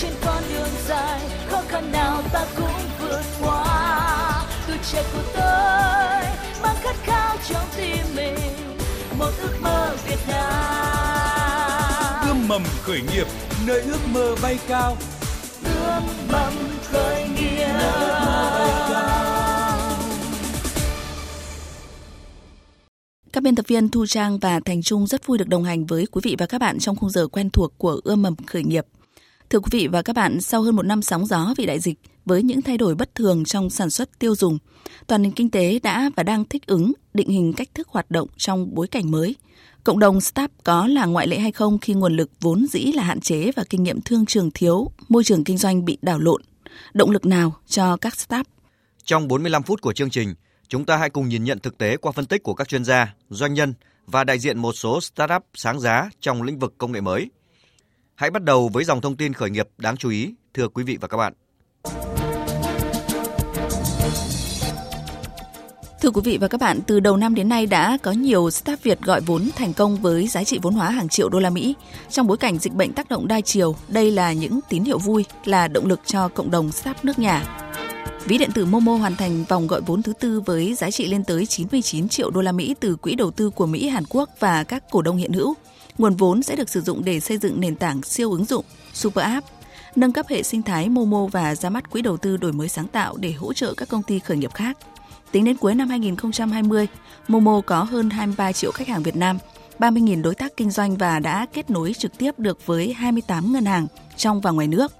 trên con đường dài khó khăn nào ta cũng vượt qua. Tuổi trẻ của tôi mang khát khao trong tim mình một ước mơ Việt Nam. Ươm mầm khởi nghiệp nơi ước mơ bay cao. Ươm mầm khởi nghiệp. Các biên tập viên Thu Trang và Thành Trung rất vui được đồng hành với quý vị và các bạn trong khung giờ quen thuộc của ươm mầm khởi nghiệp. Thưa quý vị và các bạn, sau hơn một năm sóng gió vì đại dịch, với những thay đổi bất thường trong sản xuất tiêu dùng, toàn nền kinh tế đã và đang thích ứng, định hình cách thức hoạt động trong bối cảnh mới. Cộng đồng startup có là ngoại lệ hay không khi nguồn lực vốn dĩ là hạn chế và kinh nghiệm thương trường thiếu, môi trường kinh doanh bị đảo lộn? Động lực nào cho các startup? Trong 45 phút của chương trình, chúng ta hãy cùng nhìn nhận thực tế qua phân tích của các chuyên gia, doanh nhân và đại diện một số startup sáng giá trong lĩnh vực công nghệ mới. Hãy bắt đầu với dòng thông tin khởi nghiệp đáng chú ý, thưa quý vị và các bạn. Thưa quý vị và các bạn, từ đầu năm đến nay đã có nhiều startup Việt gọi vốn thành công với giá trị vốn hóa hàng triệu đô la Mỹ. Trong bối cảnh dịch bệnh tác động đa chiều, đây là những tín hiệu vui, là động lực cho cộng đồng startup nước nhà. Ví điện tử Momo hoàn thành vòng gọi vốn thứ tư với giá trị lên tới 99 triệu đô la Mỹ từ quỹ đầu tư của Mỹ, Hàn Quốc và các cổ đông hiện hữu. Nguồn vốn sẽ được sử dụng để xây dựng nền tảng siêu ứng dụng Super App, nâng cấp hệ sinh thái Momo và ra mắt quỹ đầu tư đổi mới sáng tạo để hỗ trợ các công ty khởi nghiệp khác. Tính đến cuối năm 2020, Momo có hơn 23 triệu khách hàng Việt Nam, 30.000 đối tác kinh doanh và đã kết nối trực tiếp được với 28 ngân hàng trong và ngoài nước.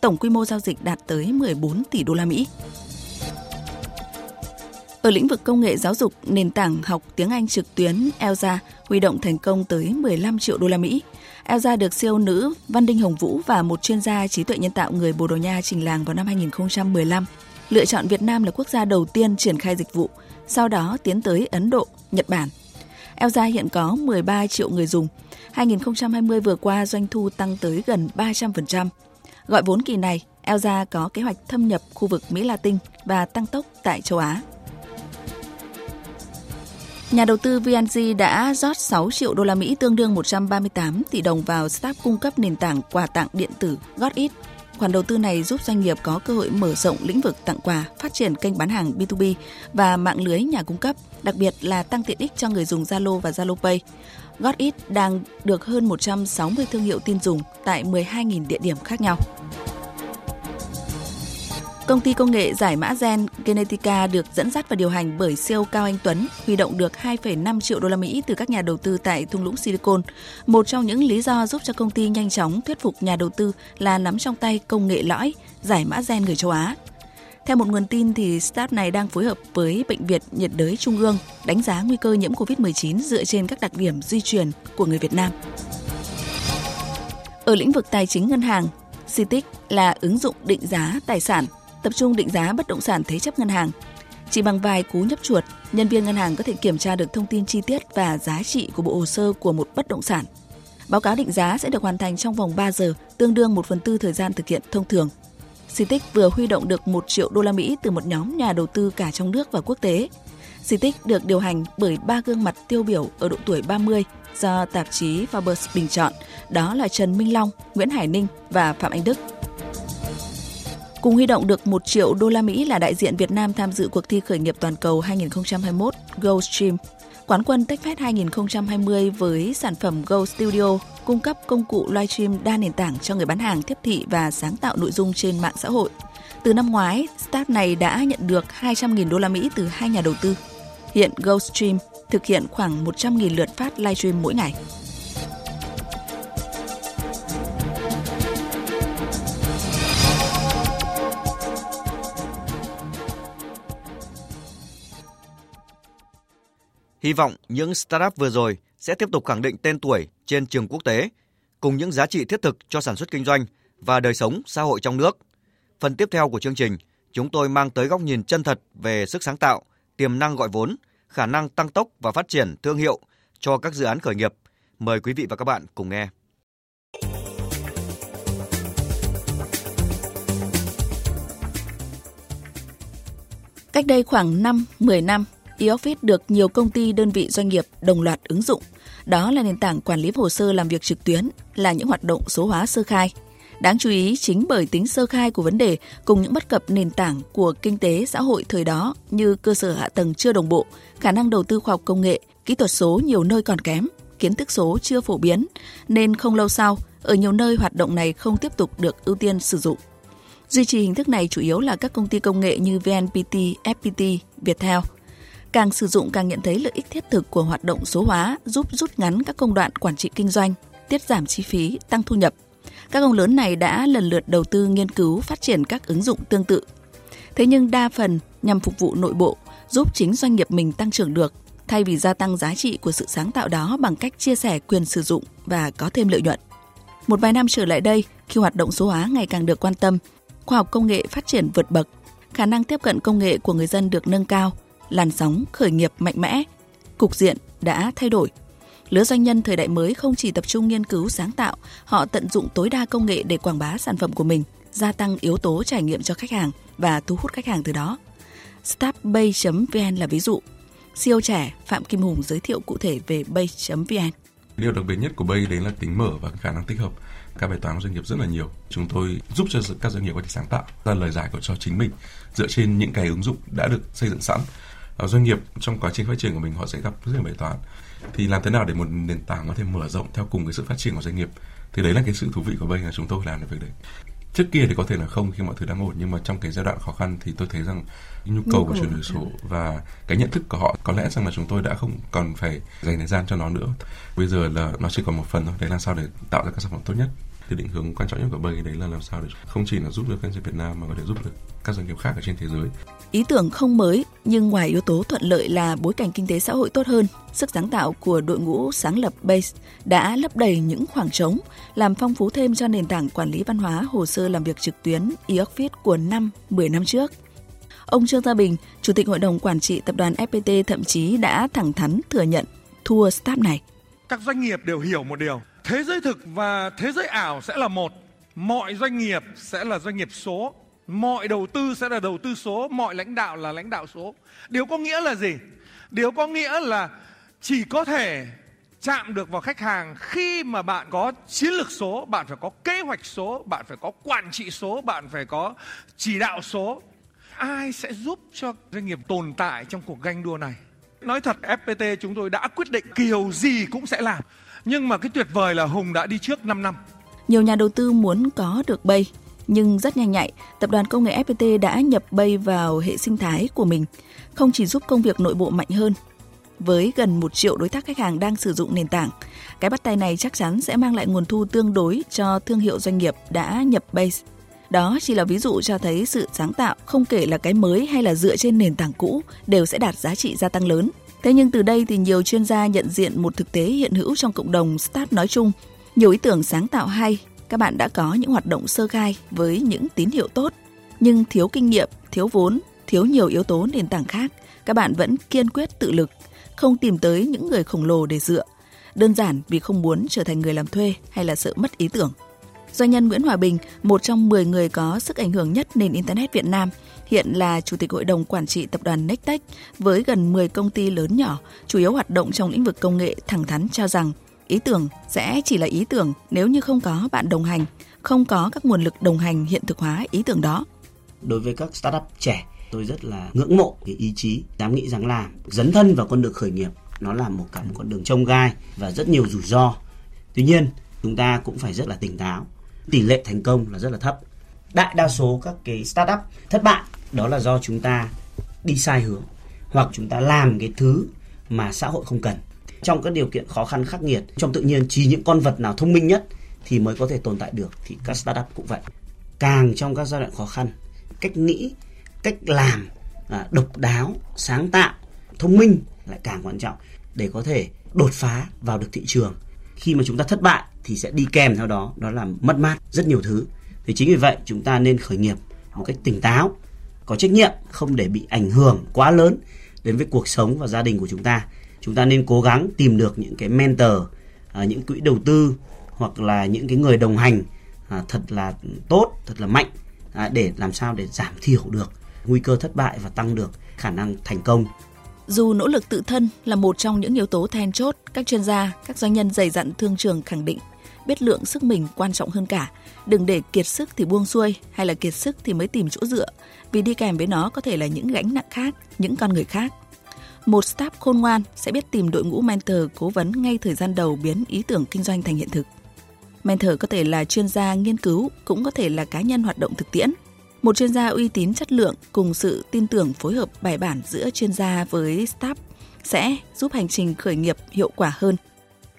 Tổng quy mô giao dịch đạt tới 14 tỷ đô la Mỹ. Ở lĩnh vực công nghệ giáo dục, nền tảng học tiếng Anh trực tuyến Elza huy động thành công tới 15 triệu đô la Mỹ. Elza được siêu nữ Văn Đinh Hồng Vũ và một chuyên gia trí tuệ nhân tạo người Bồ Đào Nha trình làng vào năm 2015 lựa chọn Việt Nam là quốc gia đầu tiên triển khai dịch vụ, sau đó tiến tới Ấn Độ, Nhật Bản. Elza hiện có 13 triệu người dùng. 2020 vừa qua doanh thu tăng tới gần 300%. Gọi vốn kỳ này, Elza có kế hoạch thâm nhập khu vực Mỹ Latin và tăng tốc tại châu Á. Nhà đầu tư VNG đã rót 6 triệu đô la Mỹ tương đương 138 tỷ đồng vào startup cung cấp nền tảng quà tặng điện tử GotIt Khoản đầu tư này giúp doanh nghiệp có cơ hội mở rộng lĩnh vực tặng quà, phát triển kênh bán hàng B2B và mạng lưới nhà cung cấp, đặc biệt là tăng tiện ích cho người dùng Zalo và Zalo Pay. GotIt đang được hơn 160 thương hiệu tin dùng tại 12.000 địa điểm khác nhau. Công ty công nghệ giải mã gen Genetica được dẫn dắt và điều hành bởi siêu Cao Anh Tuấn, huy động được 2,5 triệu đô la Mỹ từ các nhà đầu tư tại thung lũng Silicon. Một trong những lý do giúp cho công ty nhanh chóng thuyết phục nhà đầu tư là nắm trong tay công nghệ lõi giải mã gen người châu Á. Theo một nguồn tin thì startup này đang phối hợp với bệnh viện nhiệt đới Trung ương đánh giá nguy cơ nhiễm COVID-19 dựa trên các đặc điểm di truyền của người Việt Nam. Ở lĩnh vực tài chính ngân hàng, CITIC là ứng dụng định giá tài sản tập trung định giá bất động sản thế chấp ngân hàng. Chỉ bằng vài cú nhấp chuột, nhân viên ngân hàng có thể kiểm tra được thông tin chi tiết và giá trị của bộ hồ sơ của một bất động sản. Báo cáo định giá sẽ được hoàn thành trong vòng 3 giờ, tương đương 1 phần tư thời gian thực hiện thông thường. Citic vừa huy động được 1 triệu đô la Mỹ từ một nhóm nhà đầu tư cả trong nước và quốc tế. Citic được điều hành bởi ba gương mặt tiêu biểu ở độ tuổi 30 do tạp chí Forbes bình chọn, đó là Trần Minh Long, Nguyễn Hải Ninh và Phạm Anh Đức. Cùng huy động được 1 triệu đô la Mỹ là đại diện Việt Nam tham dự cuộc thi khởi nghiệp toàn cầu 2021 GoStream. Quán quân TechFest 2020 với sản phẩm Go Studio cung cấp công cụ livestream đa nền tảng cho người bán hàng tiếp thị và sáng tạo nội dung trên mạng xã hội. Từ năm ngoái, startup này đã nhận được 200.000 đô la Mỹ từ hai nhà đầu tư. Hiện GoStream thực hiện khoảng 100.000 lượt phát livestream mỗi ngày. Hy vọng những startup vừa rồi sẽ tiếp tục khẳng định tên tuổi trên trường quốc tế cùng những giá trị thiết thực cho sản xuất kinh doanh và đời sống xã hội trong nước. Phần tiếp theo của chương trình, chúng tôi mang tới góc nhìn chân thật về sức sáng tạo, tiềm năng gọi vốn, khả năng tăng tốc và phát triển thương hiệu cho các dự án khởi nghiệp. Mời quý vị và các bạn cùng nghe. Cách đây khoảng 5-10 năm, eOffice được nhiều công ty, đơn vị doanh nghiệp đồng loạt ứng dụng. Đó là nền tảng quản lý hồ sơ làm việc trực tuyến, là những hoạt động số hóa sơ khai. Đáng chú ý chính bởi tính sơ khai của vấn đề cùng những bất cập nền tảng của kinh tế xã hội thời đó như cơ sở hạ tầng chưa đồng bộ, khả năng đầu tư khoa học công nghệ, kỹ thuật số nhiều nơi còn kém, kiến thức số chưa phổ biến, nên không lâu sau, ở nhiều nơi hoạt động này không tiếp tục được ưu tiên sử dụng. Duy trì hình thức này chủ yếu là các công ty công nghệ như VNPT, FPT, Viettel. Càng sử dụng càng nhận thấy lợi ích thiết thực của hoạt động số hóa giúp rút ngắn các công đoạn quản trị kinh doanh, tiết giảm chi phí, tăng thu nhập. Các ông lớn này đã lần lượt đầu tư nghiên cứu phát triển các ứng dụng tương tự. Thế nhưng đa phần nhằm phục vụ nội bộ, giúp chính doanh nghiệp mình tăng trưởng được thay vì gia tăng giá trị của sự sáng tạo đó bằng cách chia sẻ quyền sử dụng và có thêm lợi nhuận. Một vài năm trở lại đây, khi hoạt động số hóa ngày càng được quan tâm, khoa học công nghệ phát triển vượt bậc, khả năng tiếp cận công nghệ của người dân được nâng cao, làn sóng khởi nghiệp mạnh mẽ, cục diện đã thay đổi. Lứa doanh nhân thời đại mới không chỉ tập trung nghiên cứu sáng tạo, họ tận dụng tối đa công nghệ để quảng bá sản phẩm của mình, gia tăng yếu tố trải nghiệm cho khách hàng và thu hút khách hàng từ đó. Startbay.vn là ví dụ. CEO trẻ Phạm Kim Hùng giới thiệu cụ thể về Bay.vn. Điều đặc biệt nhất của Bay đấy là tính mở và khả năng tích hợp các bài toán của doanh nghiệp rất là nhiều. Chúng tôi giúp cho các doanh nghiệp có thể sáng tạo ra lời giải của cho chính mình dựa trên những cái ứng dụng đã được xây dựng sẵn. Ở doanh nghiệp trong quá trình phát triển của mình họ sẽ gặp rất nhiều bài toán. Thì làm thế nào để một nền tảng có thể mở rộng theo cùng cái sự phát triển của doanh nghiệp? Thì đấy là cái sự thú vị của Bay là chúng tôi làm được việc đấy. Trước kia thì có thể là không khi mọi thứ đang ổn nhưng mà trong cái giai đoạn khó khăn thì tôi thấy rằng nhu cầu của chuyển đổi số và cái nhận thức của họ có lẽ rằng là chúng tôi đã không còn phải dành thời gian cho nó nữa. Bây giờ là nó chỉ còn một phần thôi, đấy là sao để tạo ra các sản phẩm tốt nhất thì định hướng quan trọng nhất của Bay đấy là làm sao để không chỉ là giúp được doanh nghiệp Việt Nam mà có thể giúp được các doanh nghiệp khác ở trên thế giới. Ý tưởng không mới, nhưng ngoài yếu tố thuận lợi là bối cảnh kinh tế xã hội tốt hơn, sức sáng tạo của đội ngũ sáng lập Base đã lấp đầy những khoảng trống, làm phong phú thêm cho nền tảng quản lý văn hóa hồ sơ làm việc trực tuyến e-office của năm, 10 năm trước. Ông Trương Gia Bình, Chủ tịch Hội đồng Quản trị Tập đoàn FPT thậm chí đã thẳng thắn thừa nhận thua startup này. Các doanh nghiệp đều hiểu một điều, thế giới thực và thế giới ảo sẽ là một. Mọi doanh nghiệp sẽ là doanh nghiệp số, mọi đầu tư sẽ là đầu tư số, mọi lãnh đạo là lãnh đạo số. Điều có nghĩa là gì? Điều có nghĩa là chỉ có thể chạm được vào khách hàng khi mà bạn có chiến lược số, bạn phải có kế hoạch số, bạn phải có quản trị số, bạn phải có chỉ đạo số. Ai sẽ giúp cho doanh nghiệp tồn tại trong cuộc ganh đua này? Nói thật FPT chúng tôi đã quyết định kiểu gì cũng sẽ làm. Nhưng mà cái tuyệt vời là Hùng đã đi trước 5 năm. Nhiều nhà đầu tư muốn có được Bay, nhưng rất nhanh nhạy, tập đoàn công nghệ FPT đã nhập Bay vào hệ sinh thái của mình, không chỉ giúp công việc nội bộ mạnh hơn. Với gần 1 triệu đối tác khách hàng đang sử dụng nền tảng, cái bắt tay này chắc chắn sẽ mang lại nguồn thu tương đối cho thương hiệu doanh nghiệp đã nhập Base. Đó chỉ là ví dụ cho thấy sự sáng tạo, không kể là cái mới hay là dựa trên nền tảng cũ, đều sẽ đạt giá trị gia tăng lớn. Thế nhưng từ đây thì nhiều chuyên gia nhận diện một thực tế hiện hữu trong cộng đồng start nói chung. Nhiều ý tưởng sáng tạo hay, các bạn đã có những hoạt động sơ khai với những tín hiệu tốt, nhưng thiếu kinh nghiệm, thiếu vốn, thiếu nhiều yếu tố nền tảng khác, các bạn vẫn kiên quyết tự lực, không tìm tới những người khổng lồ để dựa, đơn giản vì không muốn trở thành người làm thuê hay là sợ mất ý tưởng. Doanh nhân Nguyễn Hòa Bình, một trong 10 người có sức ảnh hưởng nhất nền Internet Việt Nam, hiện là Chủ tịch Hội đồng Quản trị Tập đoàn Nextech với gần 10 công ty lớn nhỏ, chủ yếu hoạt động trong lĩnh vực công nghệ thẳng thắn cho rằng ý tưởng sẽ chỉ là ý tưởng nếu như không có bạn đồng hành, không có các nguồn lực đồng hành hiện thực hóa ý tưởng đó. Đối với các startup trẻ, tôi rất là ngưỡng mộ cái ý chí, dám nghĩ dám làm, dấn thân vào con đường khởi nghiệp. Nó là một cả một con đường trông gai và rất nhiều rủi ro. Tuy nhiên, chúng ta cũng phải rất là tỉnh táo. Tỷ lệ thành công là rất là thấp. Đại đa số các cái startup thất bại đó là do chúng ta đi sai hướng hoặc chúng ta làm cái thứ mà xã hội không cần. Trong các điều kiện khó khăn khắc nghiệt trong tự nhiên chỉ những con vật nào thông minh nhất thì mới có thể tồn tại được thì các startup cũng vậy. Càng trong các giai đoạn khó khăn cách nghĩ cách làm à, độc đáo sáng tạo thông minh lại càng quan trọng để có thể đột phá vào được thị trường. Khi mà chúng ta thất bại thì sẽ đi kèm theo đó đó là mất mát rất nhiều thứ. Thì chính vì vậy chúng ta nên khởi nghiệp một cách tỉnh táo có trách nhiệm không để bị ảnh hưởng quá lớn đến với cuộc sống và gia đình của chúng ta. Chúng ta nên cố gắng tìm được những cái mentor à, những quỹ đầu tư hoặc là những cái người đồng hành à, thật là tốt thật là mạnh à, để làm sao để giảm thiểu được nguy cơ thất bại và tăng được khả năng thành công. Dù nỗ lực tự thân là một trong những yếu tố then chốt, các chuyên gia, các doanh nhân dày dặn thương trường khẳng định biết lượng sức mình quan trọng hơn cả. Đừng để kiệt sức thì buông xuôi hay là kiệt sức thì mới tìm chỗ dựa, vì đi kèm với nó có thể là những gánh nặng khác, những con người khác. Một staff khôn ngoan sẽ biết tìm đội ngũ mentor cố vấn ngay thời gian đầu biến ý tưởng kinh doanh thành hiện thực. Mentor có thể là chuyên gia nghiên cứu, cũng có thể là cá nhân hoạt động thực tiễn. Một chuyên gia uy tín chất lượng cùng sự tin tưởng phối hợp bài bản giữa chuyên gia với staff sẽ giúp hành trình khởi nghiệp hiệu quả hơn.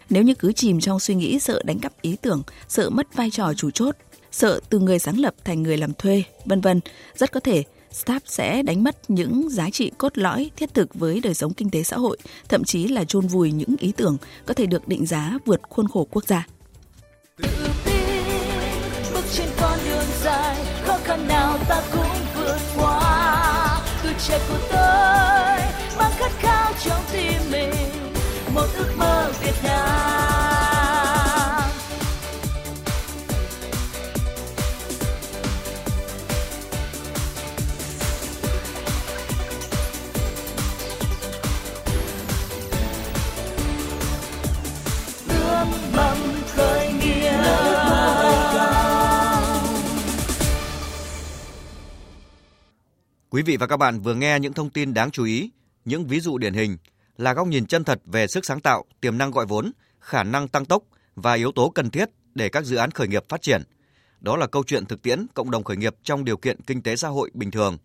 Nếu như cứ chìm trong suy nghĩ sợ đánh cắp ý tưởng, sợ mất vai trò chủ chốt, sợ từ người sáng lập thành người làm thuê, vân vân, rất có thể staff sẽ đánh mất những giá trị cốt lõi thiết thực với đời sống kinh tế xã hội, thậm chí là chôn vùi những ý tưởng có thể được định giá vượt khuôn khổ quốc gia. tự tin bước trên con đường dài khó khăn nào ta cũng vượt qua tuổi trẻ của tôi mang khát khao trong tim mình một ước mơ Việt Nam. Ước mầm khởi nghiệp Quý vị và các bạn vừa nghe những thông tin đáng chú ý, những ví dụ điển hình là góc nhìn chân thật về sức sáng tạo, tiềm năng gọi vốn, khả năng tăng tốc và yếu tố cần thiết để các dự án khởi nghiệp phát triển. Đó là câu chuyện thực tiễn cộng đồng khởi nghiệp trong điều kiện kinh tế xã hội bình thường.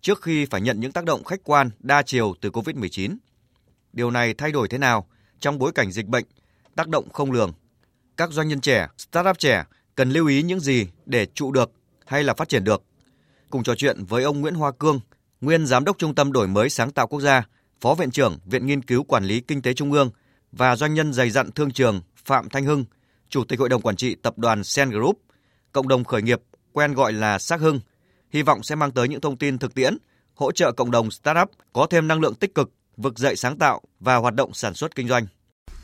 Trước khi phải nhận những tác động khách quan đa chiều từ Covid-19. Điều này thay đổi thế nào trong bối cảnh dịch bệnh, tác động không lường? Các doanh nhân trẻ, startup trẻ cần lưu ý những gì để trụ được hay là phát triển được? Cùng trò chuyện với ông Nguyễn Hoa Cương, nguyên giám đốc Trung tâm Đổi mới sáng tạo quốc gia, phó viện trưởng Viện Nghiên cứu Quản lý Kinh tế Trung ương và doanh nhân dày dặn thương trường Phạm Thanh Hưng, chủ tịch hội đồng quản trị tập đoàn Sen Group, cộng đồng khởi nghiệp quen gọi là Sắc Hưng, hy vọng sẽ mang tới những thông tin thực tiễn, hỗ trợ cộng đồng startup có thêm năng lượng tích cực, vực dậy sáng tạo và hoạt động sản xuất kinh doanh.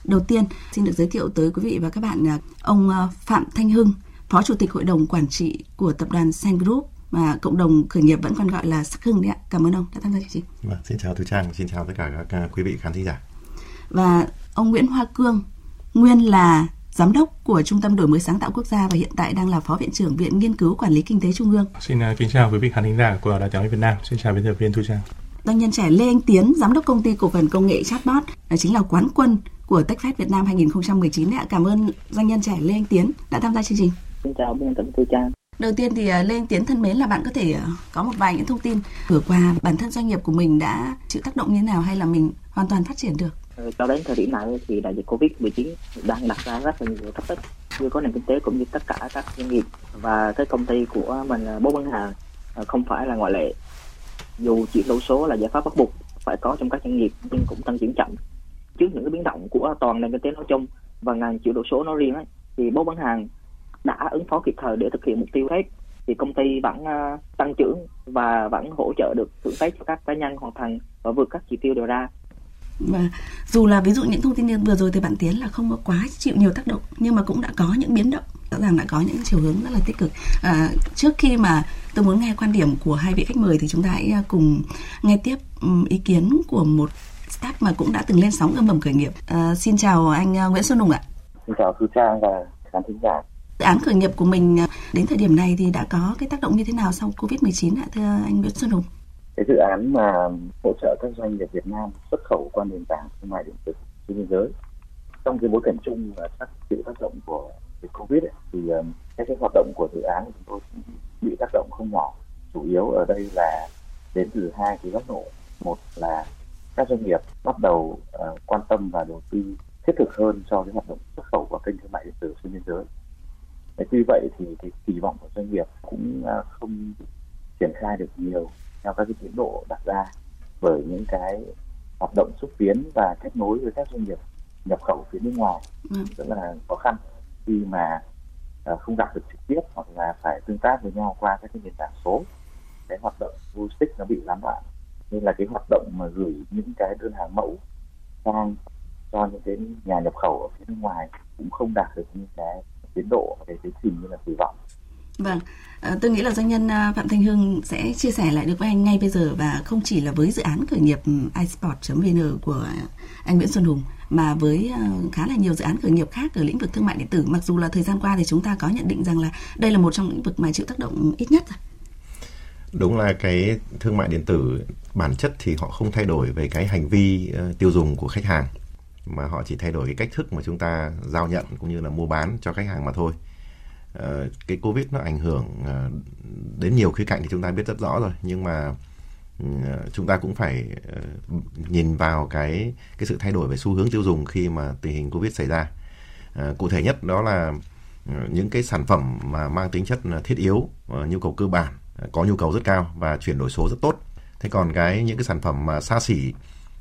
Đầu tiên, xin được giới thiệu tới quý vị và các bạn à, ông à, Phạm Thanh Hưng, Phó Chủ tịch Hội đồng Quản trị của tập đoàn Sen Group mà cộng đồng khởi nghiệp vẫn còn gọi là Sắc Hưng đấy ạ. Cảm ơn ông đã tham gia chương trình. Vâng, xin chào Thu Trang, xin chào tất cả các à, quý vị khán thính giả. Và ông Nguyễn Hoa Cương, nguyên là giám đốc của Trung tâm Đổi mới sáng tạo quốc gia và hiện tại đang là Phó Viện trưởng Viện Nghiên cứu Quản lý Kinh tế Trung ương. Xin uh, kính chào quý vị khán thính giả của Đài tiếng Việt Nam. Xin chào biên tập viên Thu Trang. Doanh nhân trẻ Lê Anh Tiến, giám đốc công ty cổ phần công nghệ chatbot, đó chính là quán quân của TechFest Việt Nam 2019 đấy ạ. Cảm ơn doanh nhân trẻ Lê Anh Tiến đã tham gia chương trình. Xin chào biên tập Thu Trang. Đầu tiên thì à, Lê Anh Tiến thân mến là bạn có thể à, có một vài những thông tin vừa qua bản thân doanh nghiệp của mình đã chịu tác động như thế nào hay là mình hoàn toàn phát triển được? Ờ, cho đến thời điểm này thì đại dịch Covid-19 đang đặt ra rất là nhiều thách thức như có nền kinh tế cũng như tất cả các doanh nghiệp và cái công ty của mình Bố Ngân hàng ờ, không phải là ngoại lệ. Dù chuyển đổi số là giải pháp bắt buộc phải có trong các doanh nghiệp nhưng cũng tăng trưởng chậm. Trước những cái biến động của toàn nền kinh tế nói chung và ngành chuyển đổi số nói riêng ấy, thì Bố Ngân hàng đã ứng phó kịp thời để thực hiện mục tiêu kép thì công ty vẫn ờ, tăng trưởng và vẫn hỗ trợ được thưởng Tết cho các cá nhân hoàn thành và vượt các chỉ tiêu đề ra. Và dù là ví dụ những thông tin như vừa rồi thì bạn Tiến là không có quá chịu nhiều tác động nhưng mà cũng đã có những biến động rõ ràng đã có những chiều hướng rất là tích cực. À, trước khi mà tôi muốn nghe quan điểm của hai vị khách mời thì chúng ta hãy à, cùng nghe tiếp ý kiến của một staff mà cũng đã từng lên sóng âm ầm khởi nghiệp. À, xin chào anh à, Nguyễn Xuân Hùng ạ. Xin chào Thu Trang và khán thính giả. Dự án khởi nghiệp của mình ờ, đến thời điểm này thì đã có cái tác động như thế nào sau Covid-19 ạ thưa anh Nguyễn Xuân Hùng? cái dự án mà hỗ trợ các doanh nghiệp Việt Nam xuất khẩu qua nền tảng thương mại điện tử trên biên giới trong cái bối cảnh chung là các chịu tác động của dịch Covid ấy, thì ờ, các cái hoạt động của dự án của chúng tôi cũng bị tác động không nhỏ chủ yếu ở đây là đến từ hai cái góc độ một là các doanh nghiệp bắt đầu uh, quan tâm và đầu tư thiết thực hơn cho cái hoạt động xuất khẩu qua kênh thương mại điện tử xuyên biên giới. Thế tuy vậy thì cái kỳ vọng của doanh nghiệp cũng uh, không triển khai được nhiều theo các cái tiến độ đặt ra bởi những cái hoạt động xúc tiến và kết nối với các doanh nghiệp nhập khẩu phía nước ngoài. Ừ. rất là khó khăn khi mà uh, không gặp được trực tiếp hoặc là phải tương tác với nhau qua các cái nền tảng số. Cái hoạt động logistics nó bị gián đoạn. Nên là cái hoạt động mà gửi những cái đơn hàng mẫu sang cho những cái nhà nhập khẩu ở phía nước ngoài cũng không đạt được những cái tiến độ về tiến trình như là kỳ vọng. Vâng, à, tôi nghĩ là doanh nhân à, Phạm Thanh Hưng sẽ chia sẻ lại được với anh ngay bây giờ và không chỉ là với dự án khởi nghiệp isport.vn của anh Nguyễn Xuân Hùng mà với ờ, khá là nhiều dự án khởi nghiệp khác ở lĩnh vực thương mại điện tử. Mặc dù là thời gian qua thì chúng ta có nhận định rằng là đây là một trong lĩnh vực mà chịu tác động ít nhất rồi. Đúng là cái thương mại điện tử bản chất thì họ không thay đổi về cái hành vi uh, tiêu dùng của khách hàng mà họ chỉ thay đổi cái cách thức mà chúng ta giao nhận cũng như là mua bán cho khách hàng mà thôi. Ờ, cái Covid nó ảnh hưởng ờ, đến nhiều khía cạnh thì chúng ta biết rất rõ rồi nhưng mà ừ, chúng ta cũng phải ờ, nhìn vào cái cái sự thay đổi về xu hướng tiêu dùng khi mà tình hình Covid xảy ra. Cụ thể nhất đó là những cái sản phẩm mà mang tính chất thiết yếu, nhu cầu cơ bản có nhu cầu rất cao và chuyển đổi số rất tốt. Thế còn cái những cái sản phẩm mà xa xỉ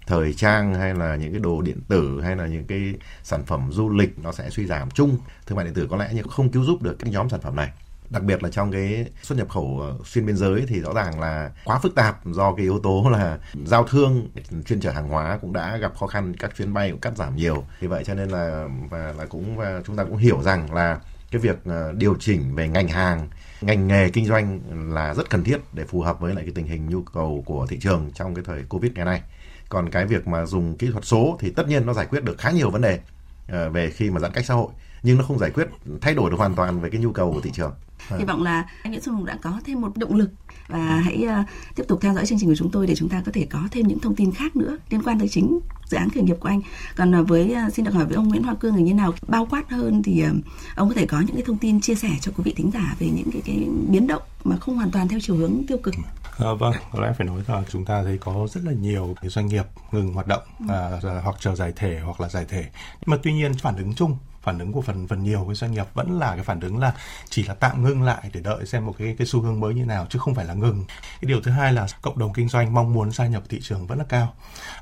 thời trang hay là những cái đồ điện tử hay là những cái sản phẩm du lịch nó sẽ suy giảm chung. Thương mại điện tử có lẽ nhưng không cứu giúp được các nhóm sản phẩm này. Đặc biệt là trong cái xuất nhập khẩu ờ, xuyên biên giới thì rõ ràng là quá phức tạp do cái yếu tố là giao thương, chuyên chở hàng hóa cũng đã gặp khó khăn, các chuyến bay cũng cắt giảm nhiều. Vì vậy cho nên là, và, là cũng, và chúng ta cũng hiểu rằng là cái việc ờ, điều chỉnh về ngành hàng, ngành nghề kinh doanh là rất cần thiết để phù hợp với lại cái tình hình nhu cầu của thị trường trong cái thời covid ngày nay còn cái việc mà dùng kỹ thuật số thì tất nhiên nó giải quyết được khá nhiều vấn đề ờ, về khi mà giãn cách xã hội nhưng nó không giải quyết thay đổi được hoàn toàn về cái nhu cầu của thị trường. Hy vọng là anh Nguyễn Xuân Hùng đã có thêm một động lực và hãy uh, tiếp tục theo dõi chương trình của chúng tôi để chúng ta có thể có thêm những thông tin khác nữa liên quan tới chính dự án khởi nghiệp của anh. Còn uh, với uh, xin được hỏi với ông Nguyễn Hoa Cương là như nào bao quát hơn thì uh, ông có thể có những cái thông tin chia sẻ cho quý vị thính giả về những cái, cái biến động mà không hoàn toàn theo chiều hướng tiêu cực? À, vâng, có lẽ phải nói là chúng ta thấy có rất là nhiều cái doanh nghiệp ngừng hoạt động à, hoặc chờ giải thể hoặc là giải thể. Nhưng mà tuy nhiên phản ứng chung phản ứng của phần phần nhiều cái doanh nghiệp vẫn là cái phản ứng là chỉ là tạm ngưng lại để đợi xem một cái cái xu hướng mới như nào chứ không phải là ngừng. Cái điều thứ hai là cộng đồng kinh doanh mong muốn gia nhập thị trường vẫn là cao.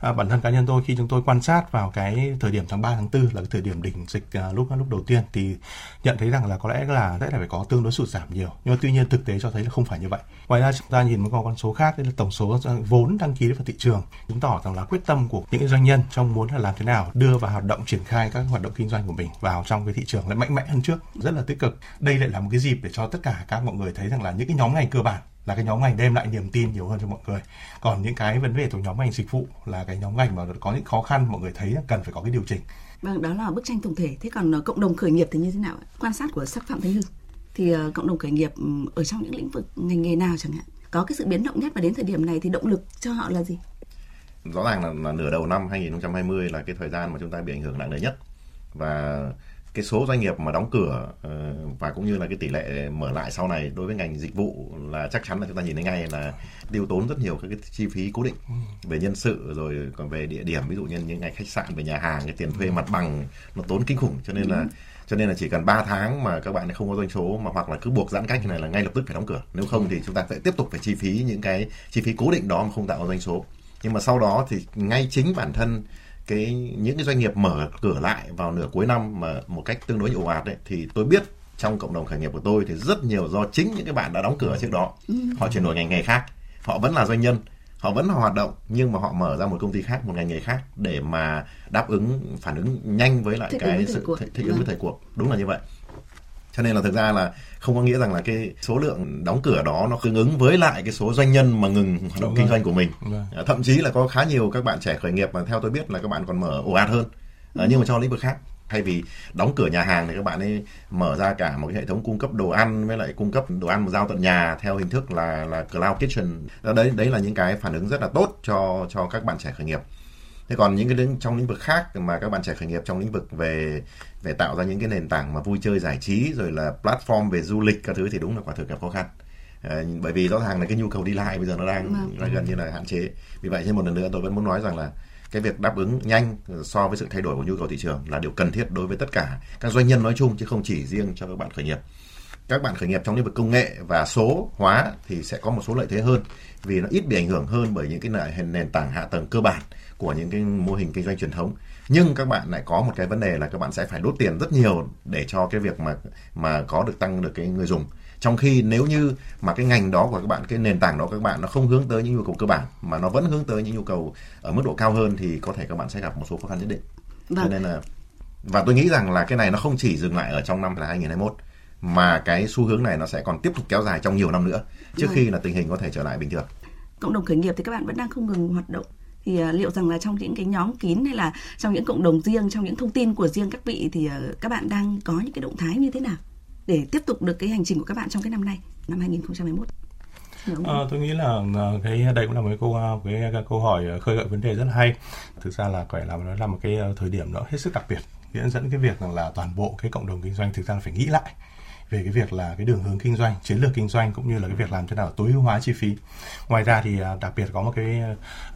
À, bản thân cá nhân tôi khi chúng tôi quan sát vào cái thời điểm tháng 3 tháng 4 là cái thời điểm đỉnh dịch à, lúc lúc đầu tiên thì nhận thấy rằng là có lẽ là sẽ là phải có tương đối sụt giảm nhiều. Nhưng mà tuy nhiên thực tế cho thấy là không phải như vậy. Ngoài ra chúng ta nhìn một con số khác đấy là tổng số vốn đăng ký vào thị trường. Chứng tỏ rằng là quyết tâm của những doanh nhân trong muốn là làm thế nào đưa vào hoạt động triển khai các hoạt động kinh doanh của mình và vào trong cái thị trường lại mạnh mẽ hơn trước rất là tích cực. Đây lại là một cái dịp để cho tất cả các mọi người thấy rằng là những cái nhóm ngành cơ bản là cái nhóm ngành đem lại niềm tin nhiều hơn cho mọi người. Còn những cái vấn đề thuộc nhóm ngành dịch vụ là cái nhóm ngành mà có những khó khăn mọi người thấy là cần phải có cái điều chỉnh. Vâng đó là bức tranh tổng thể. Thế còn ờ, cộng đồng khởi nghiệp thì như thế nào quan sát của sắc phạm thanh hưng. Thì uh, cộng đồng khởi nghiệp ở trong những lĩnh vực ngành nghề nào chẳng hạn? Có cái sự biến động nhất và đến thời điểm này thì động lực cho họ là gì? Rõ ràng là, là nửa đầu năm 2020 là cái thời gian mà chúng ta bị ảnh hưởng nặng nề nhất và cái số doanh nghiệp mà đóng cửa ờ, và cũng như là cái tỷ lệ mở lại sau này đối với ngành dịch vụ là chắc chắn là chúng ta nhìn thấy ngay là tiêu tốn rất nhiều các cái chi phí cố định về nhân sự rồi còn về địa điểm ví dụ như những ngành khách sạn về nhà hàng cái tiền thuê mặt bằng nó tốn kinh khủng. Cho nên là ừ. cho nên là chỉ cần 3 tháng mà các bạn không có doanh số mà hoặc là cứ buộc giãn cách như này là ngay lập tức phải đóng cửa. Nếu không thì chúng ta sẽ tiếp tục phải chi phí những cái chi phí cố định đó mà không tạo ra doanh số. Nhưng mà sau đó thì ngay chính bản thân cái những cái doanh nghiệp mở cửa lại vào nửa cuối năm mà một cách tương đối ồ ạt đấy thì tôi biết trong cộng đồng khởi nghiệp của tôi thì rất nhiều do chính những cái bạn đã đóng cửa trước đó. Họ chuyển đổi ngành nghề khác họ vẫn là doanh nhân họ vẫn hoạt động nhưng mà họ mở ra một công ty khác một ngành nghề khác để mà đáp ứng phản ứng nhanh với lại thích cái sự thích ứng với vâng. thời cuộc. Đúng là như vậy cho nên là thực ra là không có nghĩa rằng là cái số lượng đóng cửa đó nó tương ứng với lại cái số doanh nhân mà ngừng hoạt động kinh doanh của mình. Đúng. Thậm chí là có khá nhiều các bạn trẻ khởi nghiệp mà theo tôi biết là các bạn còn mở ồ ạt hơn. À, nhưng mà cho lĩnh vực khác. Thay vì đóng cửa nhà hàng thì các bạn ấy mở ra cả một cái hệ thống cung cấp đồ ăn với lại cung cấp đồ ăn giao tận nhà theo hình thức là là cloud kitchen. Đấy đấy là những cái phản ứng rất là tốt cho cho các bạn trẻ khởi nghiệp thế còn những cái lĩnh trong lĩnh vực khác mà các bạn trẻ khởi nghiệp trong lĩnh vực về về tạo ra những cái nền tảng mà vui chơi giải trí rồi là platform về du lịch các thứ thì đúng là quả thực gặp khó khăn. À, bởi vì rõ ràng là cái nhu cầu đi lại bây giờ nó đang là gần như là hạn chế. Vì vậy thêm một lần nữa tôi vẫn muốn nói rằng là cái việc đáp ứng nhanh so với sự thay đổi của nhu cầu thị trường là điều cần thiết đối với tất cả các doanh nhân nói chung chứ không chỉ riêng cho các bạn khởi nghiệp. Các bạn khởi nghiệp trong lĩnh vực công nghệ và số hóa thì sẽ có một số lợi thế hơn vì nó ít bị ảnh hưởng hơn bởi những cái nền tảng hạ tầng cơ bản của những cái mô hình kinh doanh truyền thống. Nhưng các bạn lại có một cái vấn đề là các bạn sẽ phải đốt tiền rất nhiều để cho cái việc mà mà có được tăng được cái người dùng. Trong khi nếu như mà cái ngành đó của các bạn cái nền tảng đó các bạn nó không hướng tới những nhu cầu cơ bản mà nó vẫn hướng tới những nhu cầu ở mức độ cao hơn thì có thể các bạn sẽ gặp một số khó khăn nhất định. Vâng. cho nên là và tôi nghĩ rằng là cái này nó không chỉ dừng lại ở trong năm là 2021 mà cái xu hướng này nó sẽ còn tiếp tục kéo dài trong nhiều năm nữa trước vâng. khi là tình hình có thể trở lại bình thường. Cộng đồng khởi nghiệp thì các bạn vẫn đang không ngừng hoạt động thì uh, liệu rằng là trong những cái nhóm kín hay là trong những cộng đồng riêng trong những thông tin của riêng các vị thì uh, các bạn đang có những cái động thái như thế nào để tiếp tục được cái hành trình của các bạn trong cái năm nay năm 2021 À, tôi nghĩ là cái đây cũng là một cái câu cái, cái câu hỏi khơi gợi vấn đề rất là hay. Thực ra là phải là nó là một cái thời điểm nó hết sức đặc biệt dẫn dẫn cái việc rằng là toàn bộ cái cộng đồng kinh doanh thực ra là phải nghĩ lại về cái việc là cái đường hướng kinh doanh, chiến lược kinh doanh cũng như là cái việc làm thế nào tối ưu hóa chi phí. Ngoài ra thì à, đặc biệt có một cái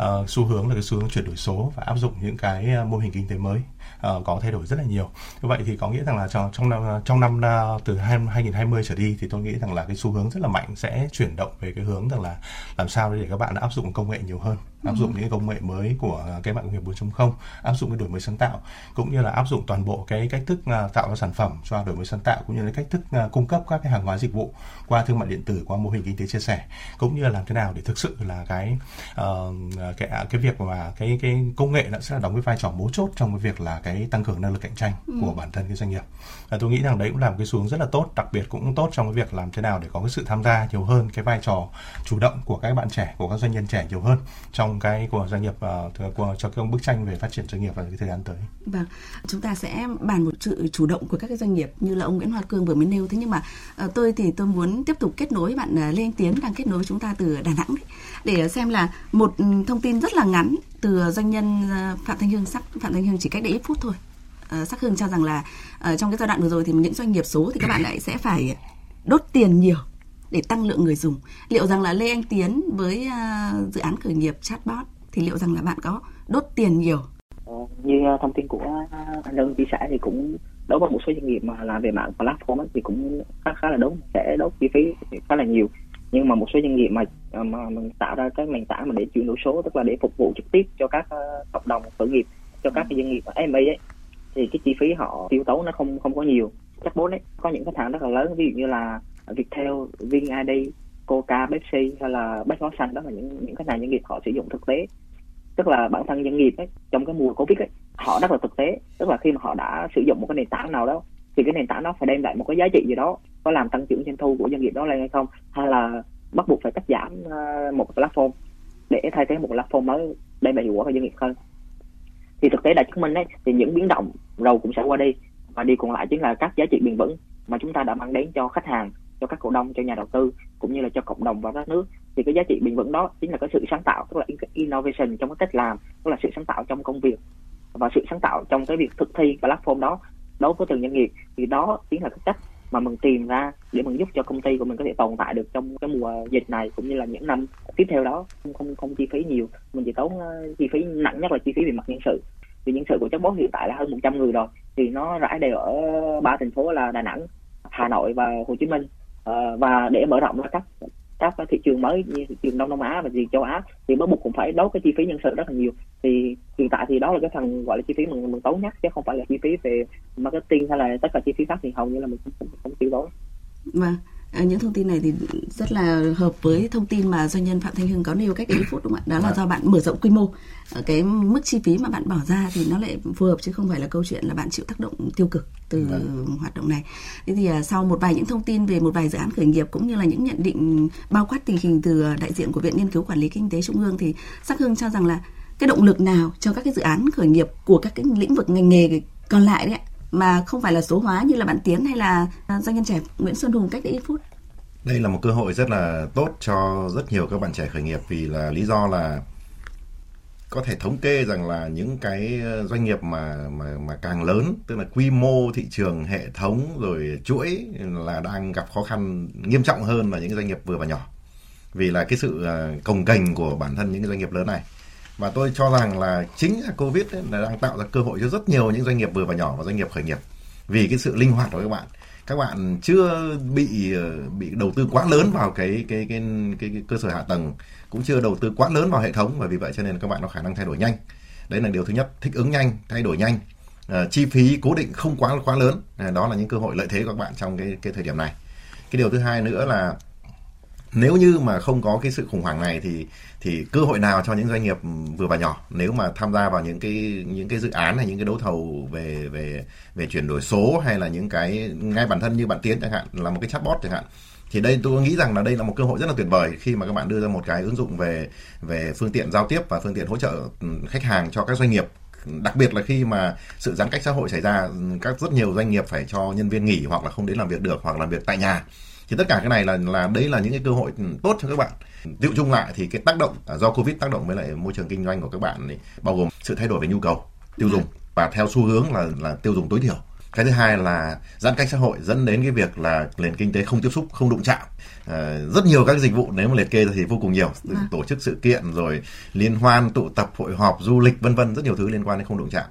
uh, xu hướng là cái xu hướng chuyển đổi số và áp dụng những cái mô hình kinh tế mới uh, có thay đổi rất là nhiều. Như vậy thì có nghĩa rằng là trong trong năm trong năm uh, từ 2020 trở đi thì tôi nghĩ rằng là cái xu hướng rất là mạnh sẽ chuyển động về cái hướng rằng là làm sao để các bạn áp dụng công nghệ nhiều hơn áp dụng những công nghệ mới của cái mạng công nghiệp 4.0 áp dụng cái đổi mới sáng tạo cũng như là áp dụng toàn bộ cái cách thức tạo ra sản phẩm cho đổi mới sáng tạo cũng như là cách thức cung cấp các cái hàng hóa dịch vụ qua thương mại điện tử qua mô hình kinh tế chia sẻ cũng như là làm thế nào để thực sự là cái uh, cái cái việc mà cái cái công nghệ nó sẽ là đóng cái vai trò mấu chốt trong cái việc là cái tăng cường năng lực cạnh tranh ừ. của bản thân cái doanh nghiệp và tôi nghĩ rằng đấy cũng là một cái xu hướng rất là tốt đặc biệt cũng tốt trong cái việc làm thế nào để có cái sự tham gia nhiều hơn cái vai trò chủ động của các bạn trẻ của các doanh nhân trẻ nhiều hơn trong cái của doanh nghiệp uh, của cho cái bức tranh về phát triển doanh nghiệp vào cái thời gian tới. Vâng, chúng ta sẽ bàn một sự chủ động của các cái doanh nghiệp như là ông Nguyễn Hoa Cương vừa mới nêu thế nhưng mà uh, tôi thì tôi muốn tiếp tục kết nối bạn uh, Lê Anh Tiến đang kết nối chúng ta từ Đà Nẵng đấy, để xem là một ừ, thông tin rất là ngắn từ doanh nhân Phạm Thanh Hương sắc Phạm Thanh Hương chỉ cách đây ít phút thôi. Uh, sắc hương cho rằng là uh, trong cái giai đoạn vừa rồi thì những doanh nghiệp số thì các bạn lại sẽ phải đốt tiền nhiều để tăng lượng người dùng. Liệu rằng là Lê Anh Tiến với uh, dự án khởi nghiệp chatbot thì liệu rằng là bạn có đốt tiền nhiều? Ờ, như thông tin của anh Lân chia sẻ thì cũng đối với một số doanh nghiệp mà làm về mạng platform ấy, thì cũng khá khá là đúng sẽ đốt chi phí khá là nhiều nhưng mà một số doanh nghiệp mà mà mình tạo ra cái nền tảng mà để chuyển đổi số tức là để phục vụ trực tiếp cho các cộng đồng khởi nghiệp cho các doanh nghiệp SME ấy thì cái chi phí họ tiêu tốn nó không không có nhiều. Chắc bốn đấy có những khách hàng rất là lớn ví dụ như là Viettel, VinID, Coca, Pepsi hay là Bách Hóa Xanh đó là những những khách hàng doanh nghiệp họ sử dụng thực tế. Tức là bản thân doanh nghiệp ấy trong cái mùa covid ấy họ rất là thực tế. Tức là khi mà họ đã sử dụng một cái nền tảng nào đó thì cái nền tảng đó phải đem lại một cái giá trị gì đó có làm tăng trưởng doanh thu của doanh nghiệp đó lên hay không hay là bắt buộc phải cắt giảm ờ, một platform để thay thế một platform mới đem lại hiệu quả cho doanh nghiệp hơn. Thì thực tế đã chứng minh đấy thì những biến động rồi cũng sẽ qua đi. Và đi còn lại chính là các giá trị bền vững mà chúng ta đã mang đến cho khách hàng, cho các cổ đông, cho nhà đầu tư, cũng như là cho cộng đồng và các nước. Thì cái giá trị bền vững đó chính là cái sự sáng tạo, tức là innovation trong cái cách làm, tức là sự sáng tạo trong công việc và sự sáng tạo trong cái việc thực thi platform đó đối với từng doanh nghiệp. Thì đó chính là cái cách mà mình tìm ra để mình giúp cho công ty của mình có thể tồn tại được trong cái mùa dịch này cũng như là những năm tiếp theo đó. Không không không chi phí nhiều, mình chỉ tốn ờ, chi phí nặng nhất là chi phí về mặt nhân sự vì nhân sự của chatbot hiện tại là hơn 100 người rồi thì nó rải đều ở ba thành phố là Đà Nẵng, Hà Nội và Hồ Chí Minh uh, và để mở rộng ra các các thị trường mới như thị trường Đông Nam Á và gì châu Á thì bắt buộc cũng phải đấu cái chi phí nhân sự rất là nhiều thì hiện tại thì đó là cái phần gọi là chi phí mình mình tốn nhất chứ không phải là chi phí về marketing hay là tất cả chi phí khác thì hầu như là mình không không, không tiêu tốn. Vâng. À, những thông tin này thì rất là hợp với thông tin mà doanh nhân Phạm Thanh Hưng có nêu cách đấy phút đúng không ạ? Đó là do bạn mở rộng quy mô. Ờ, cái mức chi phí mà bạn bỏ ra thì nó lại phù hợp chứ không phải là câu chuyện là bạn chịu tác động tiêu cực từ vâng. hoạt động này. Thế thì à, sau một vài những thông tin về một vài dự án khởi nghiệp cũng như là những nhận định bao quát tình hình từ đại diện của Viện Nghiên cứu Quản lý Kinh tế Trung ương thì Sắc Hưng cho rằng là cái động lực nào cho các cái dự án khởi nghiệp của các cái lĩnh vực ngành nghề còn lại đấy ạ mà không phải là số hóa như là bạn Tiến hay là à, doanh nhân trẻ Nguyễn Xuân Hùng cách đây ít phút. Đây là một cơ hội rất là tốt cho rất nhiều các bạn trẻ khởi nghiệp vì là lý do là có thể thống kê rằng là những cái ờ, doanh nghiệp mà mà mà càng lớn, tức là quy mô thị trường, hệ thống rồi chuỗi là đang gặp khó khăn nghiêm trọng hơn là những doanh nghiệp vừa và nhỏ vì là cái sự ờ, cồng kềnh của bản thân những doanh nghiệp lớn này và tôi cho rằng là chính là covid ấy, là đang tạo ra cơ hội cho rất nhiều những doanh nghiệp vừa và nhỏ và doanh nghiệp khởi nghiệp. Vì cái sự linh hoạt của các bạn. Các bạn chưa bị ờ, bị đầu tư quá lớn vào cái cái cái cái, cái cơ sở hạ tầng cũng chưa đầu tư quá lớn vào hệ thống. Và vì vậy cho nên các bạn có khả năng thay đổi nhanh. Đấy là điều thứ nhất thích ứng nhanh thay đổi nhanh. À, chi phí cố định không quá quá lớn. À, đó là những cơ hội lợi thế của các bạn trong cái cái thời điểm này. Cái điều thứ hai nữa là nếu như mà không có cái sự khủng hoảng này thì thì cơ hội nào cho những doanh nghiệp vừa và nhỏ, nếu mà tham gia vào những cái những cái dự án hay những cái đấu thầu về về về chuyển đổi số hay là những cái ngay bản thân như bạn tiến chẳng hạn, là một cái chatbot chẳng hạn, thì đây tôi nghĩ rằng là đây là một cơ hội rất là tuyệt vời khi mà các bạn đưa ra một cái ứng dụng về về phương tiện giao tiếp và phương tiện hỗ trợ ừ, khách hàng cho các doanh nghiệp. Đặc biệt là khi mà sự giãn cách xã hội xảy ra, các rất nhiều doanh nghiệp phải cho nhân viên nghỉ hoặc là không đến làm việc được hoặc làm việc tại nhà thì tất cả cái này là là đấy là những cái cơ hội tốt cho các bạn. Tự chung lại thì cái tác động à, do covid tác động với lại môi trường kinh doanh của các bạn ấy, bao gồm sự thay đổi về nhu cầu tiêu dùng. Và theo xu hướng là là tiêu dùng tối thiểu. Cái thứ hai là giãn cách xã hội dẫn đến cái việc là nền kinh tế không tiếp xúc không đụng chạm. À, rất nhiều các dịch vụ nếu mà liệt kê ra thì vô cùng nhiều. Từ tổ chức sự kiện rồi liên hoan tụ tập hội họp du lịch vân vân rất nhiều thứ liên quan đến không đụng chạm.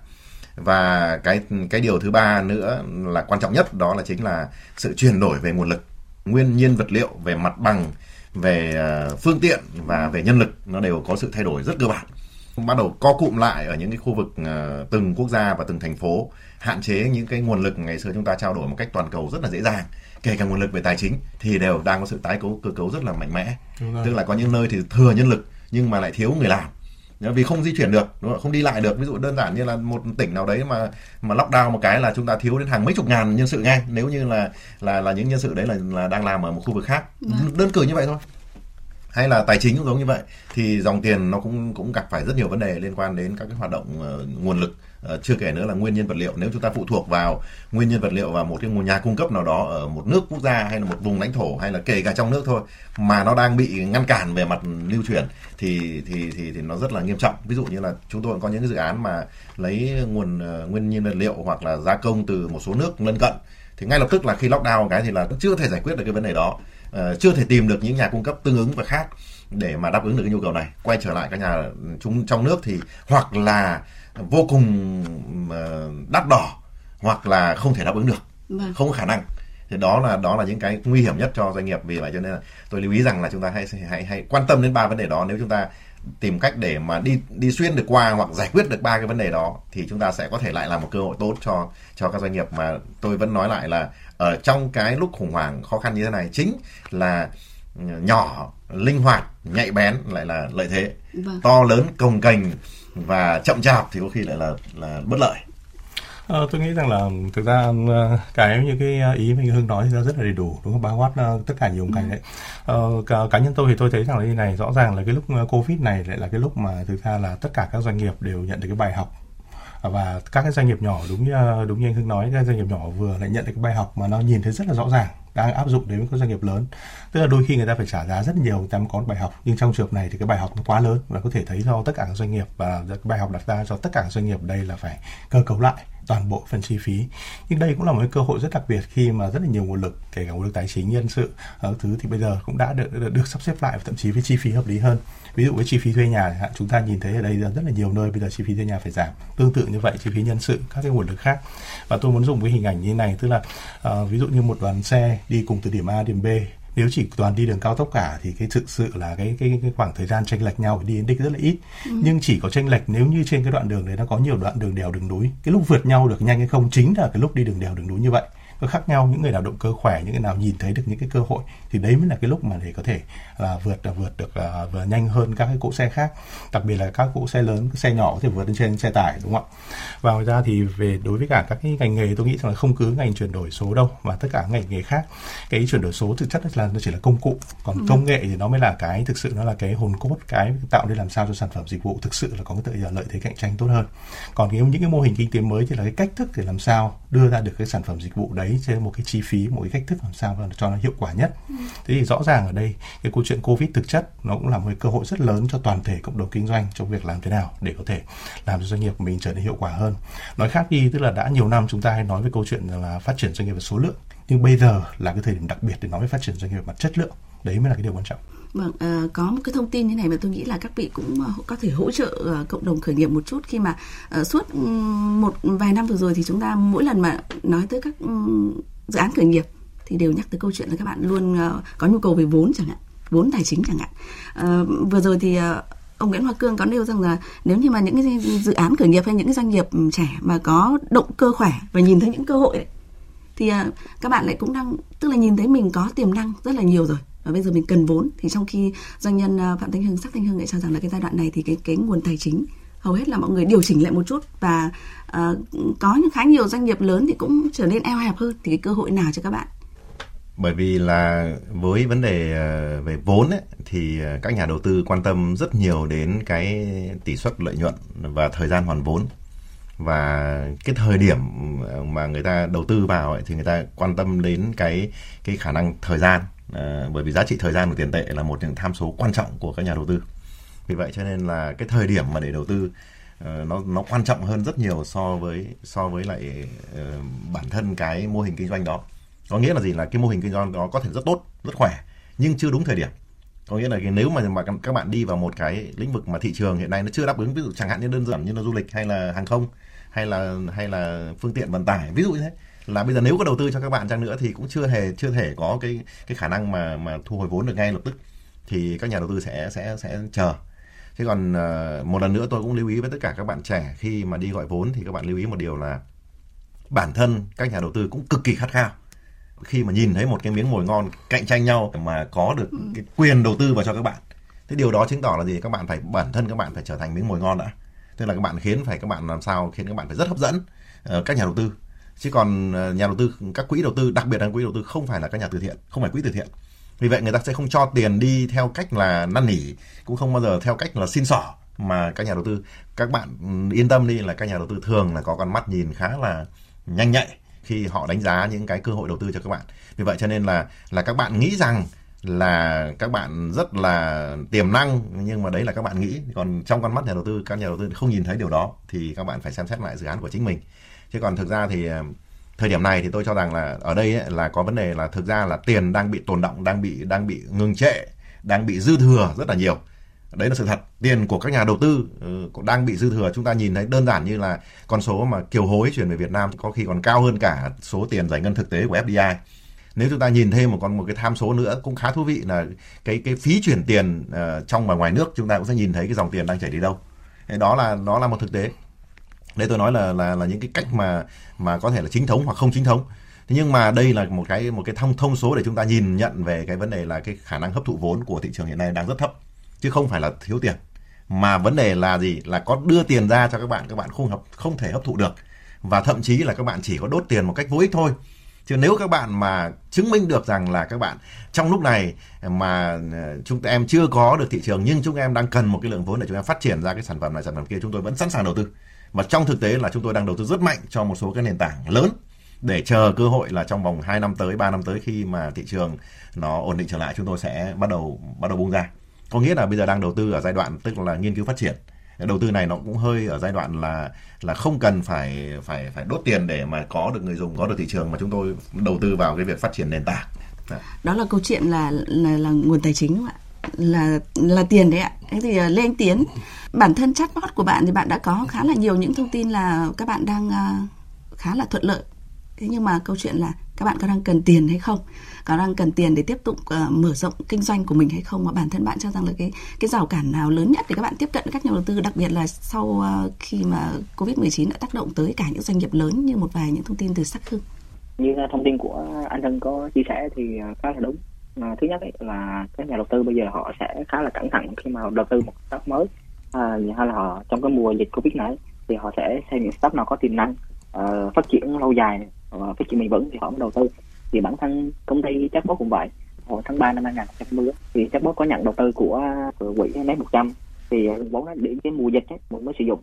Và cái cái điều thứ ba nữa là quan trọng nhất đó là chính là sự chuyển đổi về nguồn lực nguyên nhiên vật liệu về mặt bằng về uh, phương tiện và về nhân lực nó đều có sự thay đổi rất cơ bản. Bắt đầu co cụm lại ở những cái khu vực uh, từng quốc gia và từng thành phố hạn chế những cái nguồn lực ngày xưa chúng ta trao đổi một cách toàn cầu rất là dễ dàng kể cả nguồn lực về tài chính thì đều đang có sự tái cấu cơ cấu rất là mạnh mẽ. Tức là có những nơi thì thừa nhân lực nhưng mà lại thiếu người làm vì không di chuyển được đúng không? không đi lại được. Ví dụ đơn giản như là một tỉnh nào đấy mà mà lockdown một cái là chúng ta thiếu đến hàng mấy chục ngàn nhân sự ngay. Nếu như là là là những nhân sự đấy là là đang làm ở một khu vực khác. Vâng. đơn cử như vậy thôi. Hay là tài chính cũng giống như vậy. Thì dòng tiền nó cũng cũng gặp phải rất nhiều vấn đề liên quan đến các cái hoạt động uh, nguồn lực Ờ, chưa kể nữa là nguyên nhân vật liệu. Nếu chúng ta phụ thuộc vào nguyên nhân vật liệu vào một cái nguồn nhà cung cấp nào đó ở một nước quốc gia hay là một vùng lãnh thổ hay là kể cả trong nước thôi mà nó đang bị ngăn cản về mặt lưu chuyển thì thì thì thì nó rất là nghiêm trọng. Ví dụ như là chúng tôi có những cái dự án mà lấy nguồn uh, nguyên nhân vật liệu hoặc là gia công từ một số nước lân cận. Thì ngay lập tức là khi lockdown cái thì là chưa thể giải quyết được cái vấn đề đó. Uh, chưa thể tìm được những nhà cung cấp tương ứng và khác để mà đáp ứng được cái nhu cầu này. Quay trở lại các nhà ừ, chúng trong nước thì hoặc là vô cùng uh, đắt đỏ hoặc là không thể đáp ứng được. Vâng. không có khả năng. Thì đó là đó là những cái nguy hiểm nhất cho doanh nghiệp vì vậy cho nên là tôi lưu ý rằng là chúng ta hãy hãy hãy quan tâm đến ba vấn đề đó. Nếu chúng ta tìm cách để mà đi đi xuyên được qua hoặc giải quyết được ba cái vấn đề đó thì chúng ta sẽ có thể lại là một cơ hội tốt cho cho các doanh nghiệp. Mà tôi vẫn nói lại là ở trong cái lúc khủng hoảng khó khăn như thế này chính là ừ, nhỏ linh hoạt nhạy bén lại là lợi thế. Vâng. to lớn cồng kềnh và chậm chạp thì có khi lại là là bất lợi. Ờ, tôi nghĩ rằng là thực ra ờ, cái như cái ý mình Hưng nói thì rất là đầy đủ đúng không? Bao quát uh, tất cả nhiều ngành đấy. Ờ, cá, cá nhân tôi thì tôi thấy rằng là như này rõ ràng là cái lúc covid này lại là cái lúc mà thực ra là tất cả các doanh nghiệp đều nhận được cái bài học. Và các cái doanh nghiệp nhỏ đúng như đúng như anh Hưng nói các doanh nghiệp nhỏ vừa lại nhận được cái bài học mà nó nhìn thấy rất là rõ ràng đang áp dụng đến các doanh nghiệp lớn. Tức là đôi khi người ta phải trả giá rất nhiều, người ta mới có bài học. Nhưng trong trường hợp này thì cái bài học nó quá lớn và có thể thấy do tất cả các doanh nghiệp và cái bài học đặt ra cho tất cả các doanh nghiệp đây là phải cơ cấu lại toàn bộ phần chi phí. Nhưng đây cũng là một cái cơ hội rất đặc biệt khi mà rất là nhiều nguồn lực kể cả nguồn lực tài chính nhân sự ở thứ thì bây giờ cũng đã được, được, được sắp xếp lại và thậm chí với chi phí hợp lý hơn. Ví dụ với chi phí thuê nhà chúng ta nhìn thấy ở đây rất là nhiều nơi bây giờ chi phí thuê nhà phải giảm. Tương tự như vậy chi phí nhân sự các cái nguồn lực khác. Và tôi muốn dùng cái hình ảnh như này tức là uh, ví dụ như một đoàn xe đi cùng từ điểm A điểm B nếu chỉ toàn đi đường cao tốc cả thì cái thực sự là cái cái, cái khoảng thời gian tranh lệch nhau đi đến đích rất là ít ừ. nhưng chỉ có tranh lệch nếu như trên cái đoạn đường đấy nó có nhiều đoạn đường đèo đường núi cái lúc vượt nhau được nhanh hay không chính là cái lúc đi đường đèo đường núi như vậy khác nhau những người nào động cơ khỏe những người nào nhìn thấy được những cái cơ hội thì đấy mới là cái lúc mà để có thể là vượt là vượt được uh, vừa nhanh hơn các cái cỗ xe khác. Đặc biệt là các cỗ xe lớn xe nhỏ có thể vượt lên trên xe tải đúng không ạ? Và ngoài ra thì về đối với cả các cái ngành nghề tôi nghĩ rằng là không cứ ngành chuyển đổi số đâu mà tất cả ngành nghề khác. Cái chuyển đổi số thực chất là nó chỉ là công cụ còn ừ. công nghệ thì nó mới là cái thực sự nó là cái hồn cốt cái tạo nên làm sao cho sản phẩm dịch vụ thực sự là có cái tự lợi thế cạnh tranh tốt hơn. Còn cái những cái mô hình kinh tế mới thì là cái cách thức để làm sao đưa ra được cái sản phẩm dịch vụ đấy đấy trên một cái chi phí, một cái cách thức làm sao cho nó hiệu quả nhất. Thế thì rõ ràng ở đây, cái câu chuyện covid thực chất nó cũng là một cái cơ hội rất lớn cho toàn thể cộng đồng kinh doanh trong việc làm thế nào để có thể làm cho doanh nghiệp của mình trở nên hiệu quả hơn. Nói khác đi, tức là đã nhiều năm chúng ta hay nói về câu chuyện là phát triển doanh nghiệp về số lượng, nhưng bây giờ là cái thời điểm đặc biệt để nói về phát triển doanh nghiệp về mặt chất lượng. Đấy mới là cái điều quan trọng. Vâng, à, có một cái thông tin như này mà tôi nghĩ là các vị cũng ờ, có thể hỗ trợ ờ, cộng đồng khởi nghiệp một chút khi mà suốt ừ, một vài năm vừa rồi thì chúng ta mỗi lần mà nói tới các ừ, dự án khởi nghiệp thì đều nhắc tới câu chuyện là các bạn luôn có nhu cầu về vốn chẳng hạn, vốn tài chính chẳng hạn. Vừa rồi thì ông Nguyễn Hoa Cương có nêu rằng là nếu như mà những cái dự án khởi nghiệp hay những cái doanh nghiệp trẻ mà có động cơ khỏe và nhìn thấy những cơ hội ấy, thì các bạn lại cũng đang tức là nhìn thấy mình có tiềm năng rất là nhiều rồi và bây giờ mình cần vốn. Thì trong khi doanh nhân à, phạm thanh hưng sắc thanh hưng lại cho rằng là cái giai đoạn này thì cái cái nguồn tài chính hầu hết là mọi người điều chỉnh lại một chút. Và uh, có những khá nhiều doanh nghiệp lớn thì cũng trở nên eo hẹp hơn. Thì cái cơ hội nào cho các bạn? Bởi vì là với vấn đề à, về vốn ấy, thì các nhà đầu tư quan tâm rất nhiều đến cái tỷ suất lợi nhuận và thời gian hoàn vốn. Và cái thời điểm mà người ta đầu tư vào ấy, thì người ta quan tâm đến cái cái khả năng thời gian à, bởi vì giá trị thời gian của tiền tệ là một những tham số quan trọng của các nhà đầu tư. Vì vậy cho nên là cái thời điểm mà để đầu tư uh, nó nó quan trọng hơn rất nhiều so với so với lại uh, bản thân cái mô hình kinh doanh đó. Có nghĩa là gì? Là cái mô hình kinh doanh đó có thể rất tốt rất khỏe nhưng chưa đúng thời điểm. Có nghĩa là nếu mà mà các bạn đi vào một cái lĩnh vực mà thị trường hiện nay nó chưa đáp ứng ví dụ chẳng hạn như đơn giản như là du lịch hay là hàng không hay là hay là phương tiện vận tải ví dụ như thế là bây giờ nếu có đầu tư cho các bạn chăng nữa thì cũng chưa hề chưa thể có cái cái khả năng mà mà thu hồi vốn được ngay lập tức. Thì các nhà đầu tư sẽ sẽ sẽ chờ. Thế còn uh, một lần nữa tôi cũng lưu ý với tất cả các bạn trẻ khi mà đi gọi vốn thì các bạn lưu ý một điều là bản thân các nhà đầu tư cũng cực kỳ khát khao. Khi mà nhìn thấy một cái miếng mồi ngon cạnh tranh nhau mà có được ừ. cái quyền đầu tư vào cho các bạn. Thế điều đó chứng tỏ là gì? Các bạn phải bản thân các bạn phải trở thành miếng mồi ngon đã. Tức là các bạn khiến phải các bạn làm sao khiến các bạn phải rất hấp dẫn uh, các nhà đầu tư chứ còn ờ, nhà đầu tư, các quỹ đầu tư, đặc biệt là quỹ đầu tư không phải là các nhà từ thiện, không phải quỹ từ thiện. Vì vậy người ta sẽ không cho tiền đi theo cách là năn nỉ, cũng không bao giờ theo cách là xin xỏ mà các nhà đầu tư, các bạn ừ, yên tâm đi là các nhà đầu tư thường là có con mắt nhìn khá là nhanh nhạy khi họ đánh giá những cái cơ hội đầu tư cho các bạn. Vì vậy cho nên là là các bạn nghĩ rằng là các bạn rất là tiềm năng, nhưng mà đấy là các bạn nghĩ. Còn trong con mắt nhà đầu tư, các nhà đầu tư không nhìn thấy điều đó thì các bạn phải xem xét lại dự án của chính mình chứ còn thực ra thì ờ, thời điểm này thì tôi cho rằng là ở đây ấy, là có vấn đề là thực ra là tiền đang bị tồn động đang bị đang bị ngừng trệ đang bị dư thừa rất là nhiều. Đấy là sự thật. Tiền của các nhà đầu tư ừ, cũng đang bị dư thừa. Chúng ta nhìn thấy đơn giản như là con số mà kiều hối chuyển về Việt Nam có khi còn cao hơn cả số tiền giải ngân thực tế của FDI nếu chúng ta nhìn thêm một con một cái tham số nữa cũng khá thú vị là cái cái phí chuyển tiền uh, trong và ngoài nước chúng ta cũng sẽ nhìn thấy cái dòng tiền đang chảy đi đâu. Đó là đó là một thực tế đây tôi nói là là là những cái cách mà mà có thể là chính thống hoặc không chính thống. Thế nhưng mà đây là một cái một cái thông thông số để chúng ta nhìn nhận về cái vấn đề là cái khả năng hấp thụ vốn của thị trường hiện nay đang rất thấp, chứ không phải là thiếu tiền. Mà vấn đề là gì? Là có đưa tiền ra cho các bạn các bạn không hấp, không thể hấp thụ được. Và thậm chí là các bạn chỉ có đốt tiền một cách vô ích thôi. Chứ nếu các bạn mà chứng minh được rằng là các bạn, trong lúc này mà chúng chúng em chưa có được thị trường nhưng chúng em đang cần một cái lượng vốn để chúng em phát triển ra cái sản phẩm này, sản phẩm kia, chúng tôi vẫn sẵn sàng đầu tư và trong thực tế là chúng tôi đang đầu tư rất mạnh cho một số cái nền tảng lớn để chờ cơ hội là trong vòng 2 năm tới 3 năm tới khi mà thị trường nó ổn định trở lại chúng tôi sẽ bắt đầu bắt đầu bung ra. Có nghĩa là bây giờ đang đầu tư ở giai đoạn tức là nghiên cứu phát triển. Đầu tư này nó cũng hơi ở giai đoạn là là không cần phải phải phải đốt tiền để mà có được người dùng có được thị trường mà chúng tôi đầu tư vào cái việc phát triển nền tảng. Đó, đó là câu chuyện là là là nguồn tài chính không ạ? Là là tiền đấy ạ. Thế thì à, Lê Anh Tiến, bản thân chatbot của bạn thì bạn đã có khá là nhiều những thông tin là các bạn đang à, khá là thuận lợi. Thế nhưng mà câu chuyện là các bạn có đang cần tiền hay không? Có đang cần tiền để tiếp tục uh, mở rộng kinh doanh của mình hay không? Mà bản thân bạn cho rằng là cái cái rào cản nào lớn nhất để các bạn tiếp cận các nhà đầu tư, đặc biệt là sau uh, khi mà Covid-19 đã tác động tới cả những doanh nghiệp lớn như một vài những thông tin từ sắc hưng. Như thông tin của anh Thân có chia sẻ thì khá là đúng à, thứ nhất ấy là các nhà đầu tư bây giờ họ sẽ khá là cẩn thận khi mà đầu tư một stock mới. À, hay là họ trong cái mùa dịch covid này thì họ sẽ xem những stock nào có tiềm năng uh, phát triển lâu dài và phát triển bền vững thì họ mới đầu tư. Thì bản thân công ty chatbot cũng vậy. Hồi tháng 3 năm 2020 thì chatbot có nhận đầu tư của, của quỹ mấy 100 thì vốn đó đến cái mùa dịch ấy, mình mới sử dụng.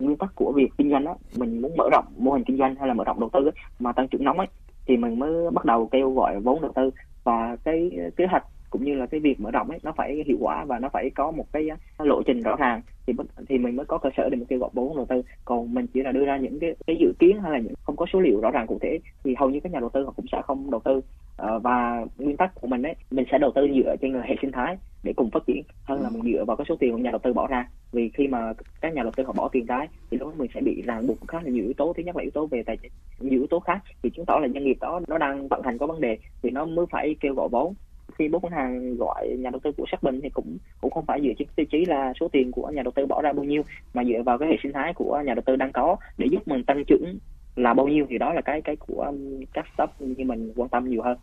Nguyên tắc của việc kinh doanh đó mình muốn mở rộng mô hình kinh doanh hay là mở rộng đầu tư ấy, mà tăng trưởng nóng ấy thì mình mới bắt đầu kêu gọi vốn đầu tư. Và cái kế hoạch cũng như là cái việc mở rộng ấy, nó phải hiệu quả và nó phải có một cái uh, lộ trình rõ ràng thì thì mình mới có cơ sở để mình kêu gọi vốn đầu tư. Còn mình chỉ là đưa ra những cái cái dự kiến hay là những, không có số liệu rõ ràng cụ thể thì hầu như các nhà đầu tư họ cũng sẽ không đầu tư. Ờ, và nguyên tắc của mình đấy mình sẽ đầu tư dựa trên hệ sinh thái để cùng phát triển hơn là mình dựa vào cái số tiền của nhà đầu tư bỏ ra. Vì khi mà các nhà đầu tư họ bỏ tiền cái thì lúc đó mình sẽ bị ràng buộc khá là nhiều yếu tố. Thứ nhất là yếu tố về tài chính nhiều yếu tố khác thì chứng tỏ là doanh nghiệp đó nó đang vận hành có vấn đề thì nó mới phải kêu gọi vốn khi bốn ngân hàng gọi nhà đầu tư của xác bình thì cũng cũng không phải dựa trên tiêu chí là số tiền của nhà đầu tư bỏ ra bao nhiêu mà dựa vào cái hệ sinh thái của nhà đầu tư đang có để giúp mình tăng trưởng là bao nhiêu thì đó là cái cái của um, các startup như mình quan tâm nhiều hơn.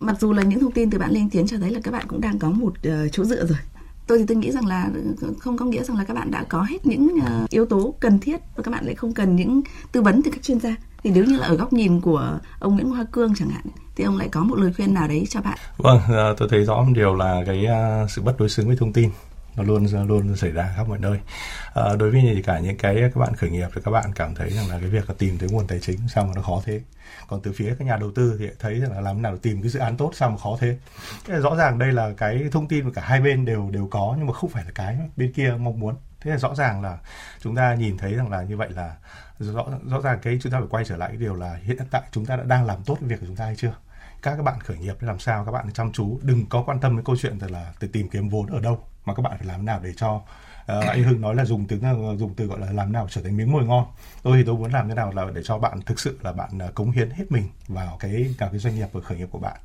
Mặc dù là những thông tin từ bạn lên tiến cho thấy là các bạn cũng đang có một uh, chỗ dựa rồi. Tôi thì tôi nghĩ rằng là ờ, không có nghĩa rằng là các bạn đã có hết những uh, yếu tố cần thiết và các bạn lại không cần những tư vấn từ các chuyên gia thì nếu như là ở góc nhìn của ông Nguyễn Hoa Cương chẳng hạn thì ông lại có một lời khuyên nào đấy cho bạn? Vâng à, tôi thấy rõ một điều là cái à, sự bất đối xứng với thông tin nó luôn luôn xảy ra khắp mọi nơi. À, đối với cả những cái các bạn khởi nghiệp thì các bạn cảm thấy rằng là cái việc là tìm tới nguồn tài chính sao mà nó khó thế? Còn từ phía các nhà đầu tư thì thấy rằng là làm nào để tìm cái dự án tốt sao mà khó thế? Thế là rõ ràng đây là cái thông tin mà cả hai bên đều đều có nhưng mà không phải là cái bên kia mong muốn thế là rõ ràng là chúng ta nhìn thấy rằng là như vậy là rõ rõ ràng cái chúng ta phải quay trở lại cái điều là hiện tại chúng ta đã đang làm tốt việc của chúng ta hay chưa? Các các bạn khởi nghiệp làm sao? Các bạn chăm chú, đừng có quan tâm đến câu chuyện là từ tìm kiếm vốn ở đâu, mà các bạn phải làm nào để cho Ờ, uh, anh Hưng nói là dùng từ ờ, dùng từ gọi là làm nào trở thành miếng mồi ngon. Tôi thì tôi muốn làm thế nào là để cho bạn thực sự là bạn ờ, cống hiến hết mình vào cái cả cái doanh nghiệp và khởi nghiệp của bạn.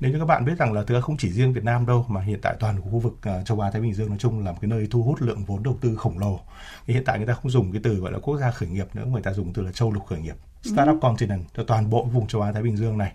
Nếu như các bạn biết rằng là thực không chỉ riêng Việt Nam đâu mà hiện tại toàn khu vực châu Á Thái Bình Dương nói chung là một cái nơi thu hút lượng vốn đầu tư khổng lồ. Thì hiện tại người ta không dùng cái từ gọi là quốc gia khởi nghiệp nữa người ta dùng từ là châu lục khởi nghiệp startup ừ. continent cho toàn bộ vùng châu Á Thái Bình Dương này.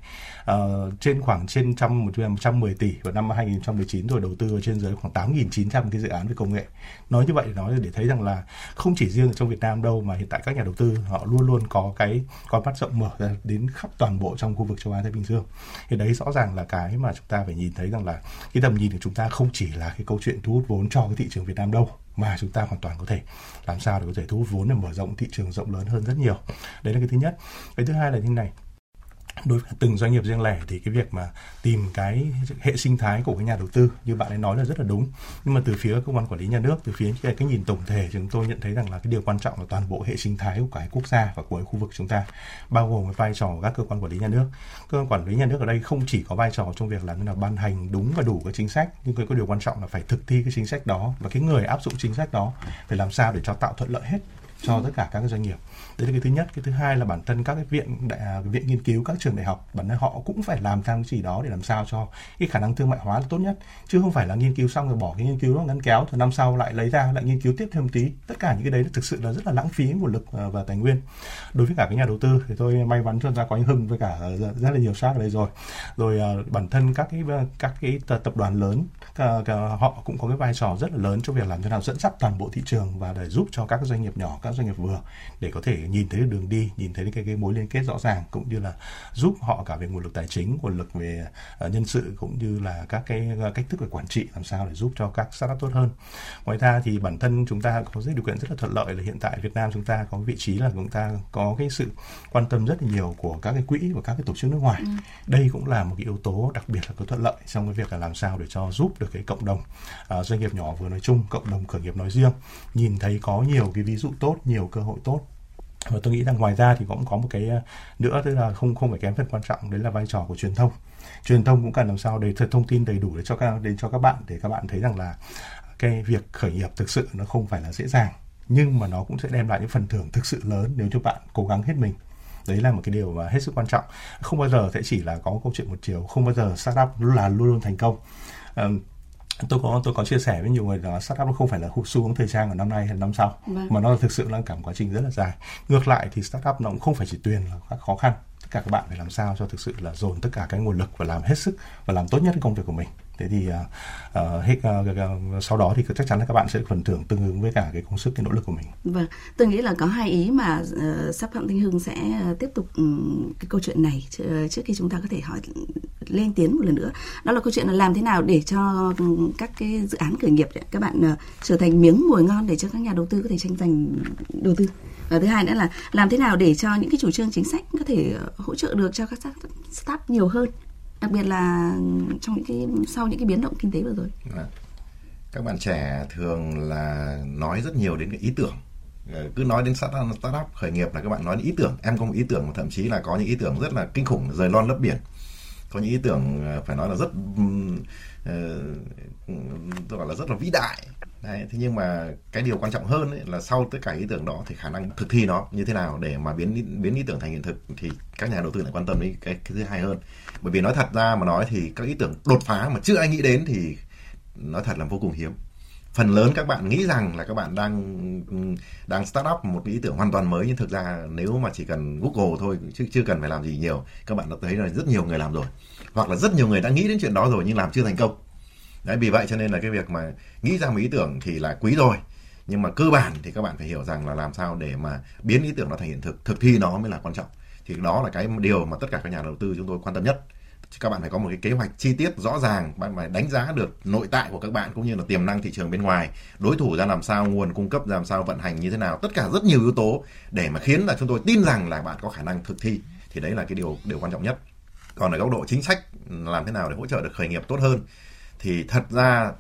Uh, trên khoảng trên trăm một trăm mười tỷ vào năm 2019 rồi đầu tư ở trên dưới khoảng 8.900 cái dự án về công nghệ. Nói như vậy nói để thấy rằng là không chỉ riêng ở trong Việt Nam đâu mà hiện tại các nhà đầu tư họ luôn luôn có cái con mắt rộng mở ra đến khắp toàn bộ trong khu vực châu Á Thái Bình Dương. Thì đấy rõ ràng là cái mà chúng ta phải nhìn thấy rằng là cái tầm nhìn của chúng ta không chỉ là cái câu chuyện thu hút vốn cho cái thị trường Việt Nam đâu mà chúng ta hoàn toàn có thể làm sao để có thể thu hút vốn để mở rộng thị trường rộng lớn hơn rất nhiều. Đấy là cái thứ nhất. Cái thứ hai là như này đối với từng doanh nghiệp riêng lẻ thì cái việc mà tìm cái hệ sinh thái của cái nhà đầu tư như bạn ấy nói là rất là đúng. Nhưng mà từ phía cơ quan quản lý nhà nước từ phía cái, cái nhìn tổng thể chúng tôi nhận thấy rằng là cái điều quan trọng là toàn bộ hệ sinh thái của cái quốc gia và của cái khu vực chúng ta bao gồm cái vai trò của các cơ quan quản lý nhà nước. Cơ quan quản lý nhà nước ở đây không chỉ có vai trò trong việc là như là ban hành đúng và đủ cái chính sách nhưng cái điều quan trọng là phải thực thi cái chính sách đó và cái người áp dụng chính sách đó phải làm sao để cho tạo thuận lợi hết cho tất cả các doanh nghiệp. Đấy là cái thứ nhất. Cái thứ hai là bản thân các cái viện đại, à, viện nghiên cứu các trường đại học bản thân họ cũng phải làm theo cái gì đó để làm sao cho cái khả năng thương mại hóa là tốt nhất. Chứ không phải là nghiên cứu xong rồi bỏ cái nghiên cứu đó ngắn kéo rồi năm sau lại lấy ra lại nghiên cứu tiếp thêm một tí. Tất cả những cái đấy thực sự là rất là lãng phí nguồn lực à, và tài nguyên. Đối với cả cái nhà đầu tư thì tôi may mắn cho ra có những hưng với cả à, rất là nhiều sát ở đây rồi. Rồi bản thân các cái các cái tập đoàn lớn họ cũng có cái vai trò rất là lớn trong việc làm thế nào dẫn dắt toàn bộ thị trường và để giúp cho các doanh nghiệp nhỏ các doanh nghiệp vừa để có thể nhìn thấy được đường đi nhìn thấy cái, cái mối liên kết rõ ràng cũng như là giúp họ cả về nguồn lực tài chính nguồn lực về uh, nhân sự cũng như là các cái uh, cách thức về quản trị làm sao để giúp cho các startup tốt hơn. Ngoài ra thì bản thân chúng ta có rất điều kiện rất là thuận lợi là hiện tại Việt Nam chúng ta có vị trí là chúng ta có cái sự quan tâm rất là nhiều của các cái quỹ và các cái tổ chức nước ngoài. Ừ. đây cũng là một cái yếu tố đặc biệt là có thuận lợi trong cái việc là làm sao để cho giúp được cái cộng đồng uh, doanh nghiệp nhỏ vừa nói chung cộng đồng khởi nghiệp nói riêng. Nhìn thấy có nhiều cái ví dụ tốt nhiều cơ hội tốt. Và tôi nghĩ rằng ngoài ra thì cũng có một cái ờ, nữa, tức là không không phải kém phần quan trọng, đấy là vai trò của truyền thông. Truyền thông cũng cần làm sao để thông tin đầy đủ để cho các, đến cho các bạn, để các bạn thấy rằng là cái việc khởi nghiệp thực sự nó không phải là dễ dàng, nhưng mà nó cũng sẽ đem lại những phần thưởng thực sự lớn nếu cho bạn cố gắng hết mình. Đấy là một cái điều mà hết sức quan trọng. Không bao giờ sẽ chỉ là có câu chuyện một chiều, không bao giờ startup là luôn luôn thành công tôi có tôi có chia sẻ với nhiều người là startup nó không phải là xu hướng thời trang ở năm nay hay năm sau vâng. mà nó thực sự là cả một quá trình rất là dài ngược lại thì startup nó cũng không phải chỉ tuyền là các khó khăn tất cả các bạn phải làm sao cho thực sự là dồn tất cả cái nguồn lực và làm hết sức và làm tốt nhất công việc của mình thế thì uh, hết uh, sau đó thì chắc chắn là các bạn sẽ phần thưởng tương ứng với cả cái công sức cái nỗ lực của mình. Vâng, tôi nghĩ là có hai ý mà uh, sắp phạm Thanh Hưng sẽ ờ, tiếp tục um, cái câu chuyện này ờ, trước khi chúng ta có thể hỏi lên tiến một lần nữa. Đó là câu chuyện là làm thế nào để cho các cái dự án khởi nghiệp các bạn uh, trở thành miếng mồi ngon để cho các nhà đầu tư có thể tranh giành đầu tư. Và thứ hai nữa là làm thế nào để cho những cái chủ trương chính sách có thể hỗ trợ được cho các startup nhiều hơn đặc biệt là trong những cái sau những cái biến động kinh tế vừa rồi. Vâng. Các bạn trẻ thường là nói rất nhiều đến cái ý tưởng. Ờ, cứ nói đến startup, startup khởi nghiệp là các bạn nói đến ý tưởng. Em có một ý tưởng mà thậm chí là có những ý tưởng rất là kinh khủng rời lon lấp biển có những ý tưởng ờ, phải nói là rất ờ, tôi gọi là rất là vĩ đại. Đấy, thế nhưng mà cái điều quan trọng hơn ấy là sau tất cả ý tưởng đó thì khả năng thực thi nó như thế nào để mà biến biến ý tưởng thành hiện thực thì các nhà đầu tư lại quan tâm đến cái, cái thứ hai hơn. Bởi vì nói thật ra mà nói thì các ý tưởng đột phá mà chưa ai nghĩ đến thì nói thật là vô cùng hiếm phần lớn các bạn nghĩ rằng là các bạn đang đang start up một ý tưởng hoàn toàn mới, nhưng thực ra nếu mà chỉ cần google thôi, chứ chưa cần phải làm gì nhiều, các bạn đã thấy là rất nhiều người làm rồi. Hoặc là rất nhiều người đã nghĩ đến chuyện đó rồi nhưng làm chưa thành công. Đấy, vì vậy cho nên là cái việc mà nghĩ ra một ý tưởng thì là quý rồi. Nhưng mà cơ bản thì các bạn phải hiểu rằng là làm sao để mà biến ý tưởng nó thành hiện thực thực thi nó mới là quan trọng. Thì đó là cái điều mà tất cả các nhà đầu tư chúng tôi quan tâm nhất các bạn phải có một cái kế hoạch chi tiết rõ ràng, bạn phải đánh giá được nội tại của các bạn cũng như là tiềm năng thị trường bên ngoài. Đối thủ ra làm sao, nguồn cung cấp ra làm sao, vận hành như thế nào, tất cả rất nhiều yếu tố để mà khiến là chúng tôi tin rằng là bạn có khả năng thực thi. Thì đấy là cái điều điều quan trọng nhất. Còn ở góc độ chính sách làm thế nào để hỗ trợ được khởi nghiệp tốt hơn? Thì thật ra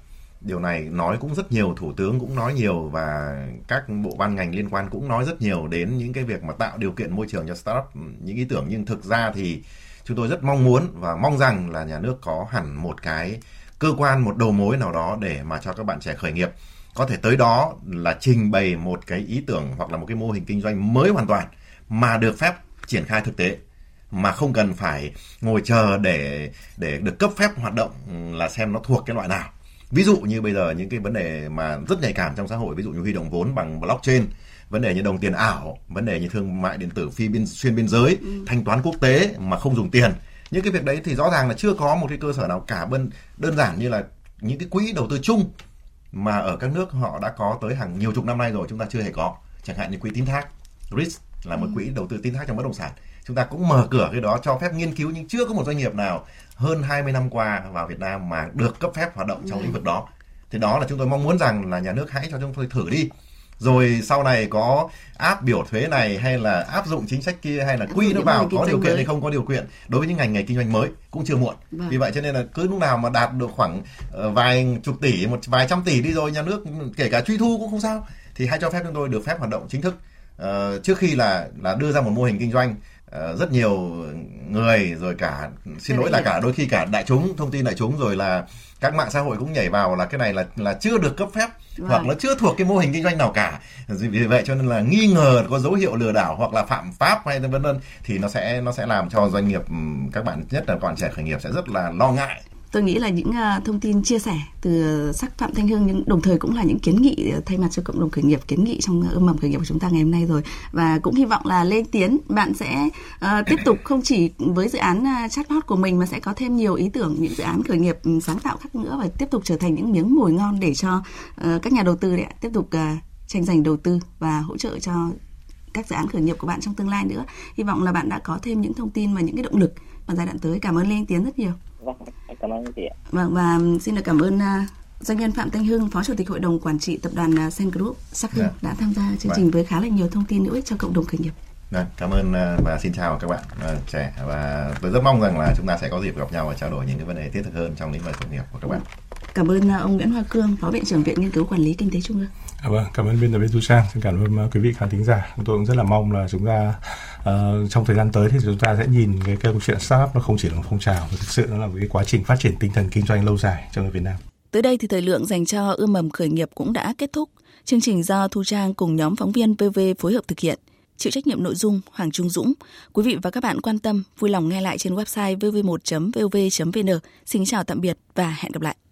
điều này nói cũng rất nhiều, thủ tướng cũng nói nhiều và các bộ ban ngành liên quan cũng nói rất nhiều đến những cái việc mà tạo điều kiện môi trường cho startup. Những ý tưởng nhưng thực ra thì chúng tôi rất mong muốn và mong rằng là nhà nước có hẳn một cái cơ quan, một đầu mối nào đó để mà cho các bạn trẻ khởi nghiệp. Có thể tới đó là trình bày một cái ý tưởng hoặc là một cái mô hình kinh doanh mới hoàn toàn mà được phép triển khai thực tế, mà không cần phải ngồi chờ để để được cấp phép hoạt động là xem nó thuộc cái loại nào. Ví dụ như bây giờ những cái vấn đề mà rất nhạy cảm trong xã hội, ví dụ như huy động vốn bằng blockchain vấn đề như đồng tiền ảo vấn đề như thương mại điện tử phi biên xuyên biên giới ừ. thanh toán quốc tế mà không dùng tiền. Những cái việc đấy thì rõ ràng là chưa có một cái cơ sở nào cả bên đơn giản như là những cái quỹ đầu tư chung mà ở các nước họ đã có tới hàng nhiều chục năm nay rồi chúng ta chưa hề có. Chẳng hạn như quỹ tín thác RIS là một ừ. quỹ đầu tư tín thác trong bất động sản. Chúng ta cũng mở cửa cái đó cho phép nghiên cứu nhưng chưa có một doanh nghiệp nào hơn 20 năm qua vào Việt Nam mà được cấp phép hoạt động trong lĩnh vực đó. Thì đó là chúng tôi mong muốn rằng là nhà nước hãy cho chúng tôi thử đi rồi sau này có áp biểu thuế này hay là áp dụng chính sách kia hay là quy nó vào có điều kiện hay không có điều kiện đối với những ngành nghề kinh doanh mới cũng chưa muộn. Vâng. vì vậy cho nên là cứ lúc nào mà đạt được khoảng uh, vài chục tỷ một vài trăm tỷ đi rồi nhà nước kể cả truy thu cũng không sao thì hãy cho phép chúng tôi được phép hoạt động chính thức. Uh, trước khi là là đưa ra một mô hình kinh doanh uh, rất nhiều người rồi cả xin lỗi là cả đôi khi cả đại chúng thông tin đại chúng rồi là các mạng xã hội cũng nhảy vào là cái này là là chưa được cấp phép vâng. hoặc nó chưa thuộc cái mô hình kinh doanh nào cả vì vậy cho nên là nghi ngờ có dấu hiệu lừa đảo hoặc là phạm pháp hay vân vân thì nó sẽ nó sẽ làm cho doanh nghiệp các bạn nhất là còn trẻ khởi nghiệp sẽ rất là lo ngại tôi nghĩ là những à, thông tin chia sẻ từ sắc phạm thanh hương nhưng đồng thời cũng là những kiến nghị à, thay mặt cho cộng đồng khởi nghiệp kiến nghị trong à, ươm mầm khởi nghiệp của chúng ta ngày hôm nay rồi. Và cũng hy vọng là lên tiến bạn sẽ uh, tiếp tục không chỉ với dự án chatbot của mình mà sẽ có thêm nhiều ý tưởng những dự án khởi nghiệp ừ, sáng tạo khác nữa và tiếp tục trở thành những miếng mồi ngon để cho uh, các nhà đầu tư đấy tiếp tục uh, tranh giành đầu tư và hỗ trợ cho các dự án khởi nghiệp của bạn trong tương lai nữa. Hy vọng là bạn đã có thêm những thông tin và những cái động lực vào giai đoạn tới. Cảm ơn lên tiến rất nhiều. Vâng, cảm ơn chị ạ. Vâng và xin được cảm ơn uh, doanh nhân Phạm Thanh Hưng, Phó Chủ tịch Hội đồng Quản trị Tập đoàn uh, Sen Group Sắc Hưng dạ. đã tham gia chương trình vâng. với khá là nhiều thông tin hữu ích cho cộng đồng khởi nghiệp. Vâng, cảm ơn uh, và xin chào các bạn trẻ và tôi rất mong rằng là chúng ta sẽ có dịp gặp nhau và trao đổi những cái vấn đề thiết thực hơn trong lĩnh vực khởi nghiệp của các bạn. Cảm ơn ông Nguyễn Hoa Cương, Phó Viện trưởng Viện Nghiên cứu Quản lý Kinh tế Trung ương. À, vâng, cảm ơn biên tập viên Du Trang, xin cảm ơn ờ, quý vị khán thính giả. Chúng tôi cũng rất là mong là chúng ta uh, trong thời gian tới thì chúng ta sẽ nhìn cái câu chuyện startup nó không chỉ là một phong trào mà thực sự nó là một cái quá trình phát triển tinh thần kinh doanh lâu dài cho người Việt Nam. Tới đây thì thời lượng dành cho ươm mầm khởi nghiệp cũng đã kết thúc. Chương trình do Thu Trang cùng nhóm phóng viên VV phối hợp thực hiện. Chịu trách nhiệm nội dung Hoàng Trung Dũng. Quý vị và các bạn quan tâm, vui lòng nghe lại trên website vv1.vv.vn. Xin chào tạm biệt và hẹn gặp lại.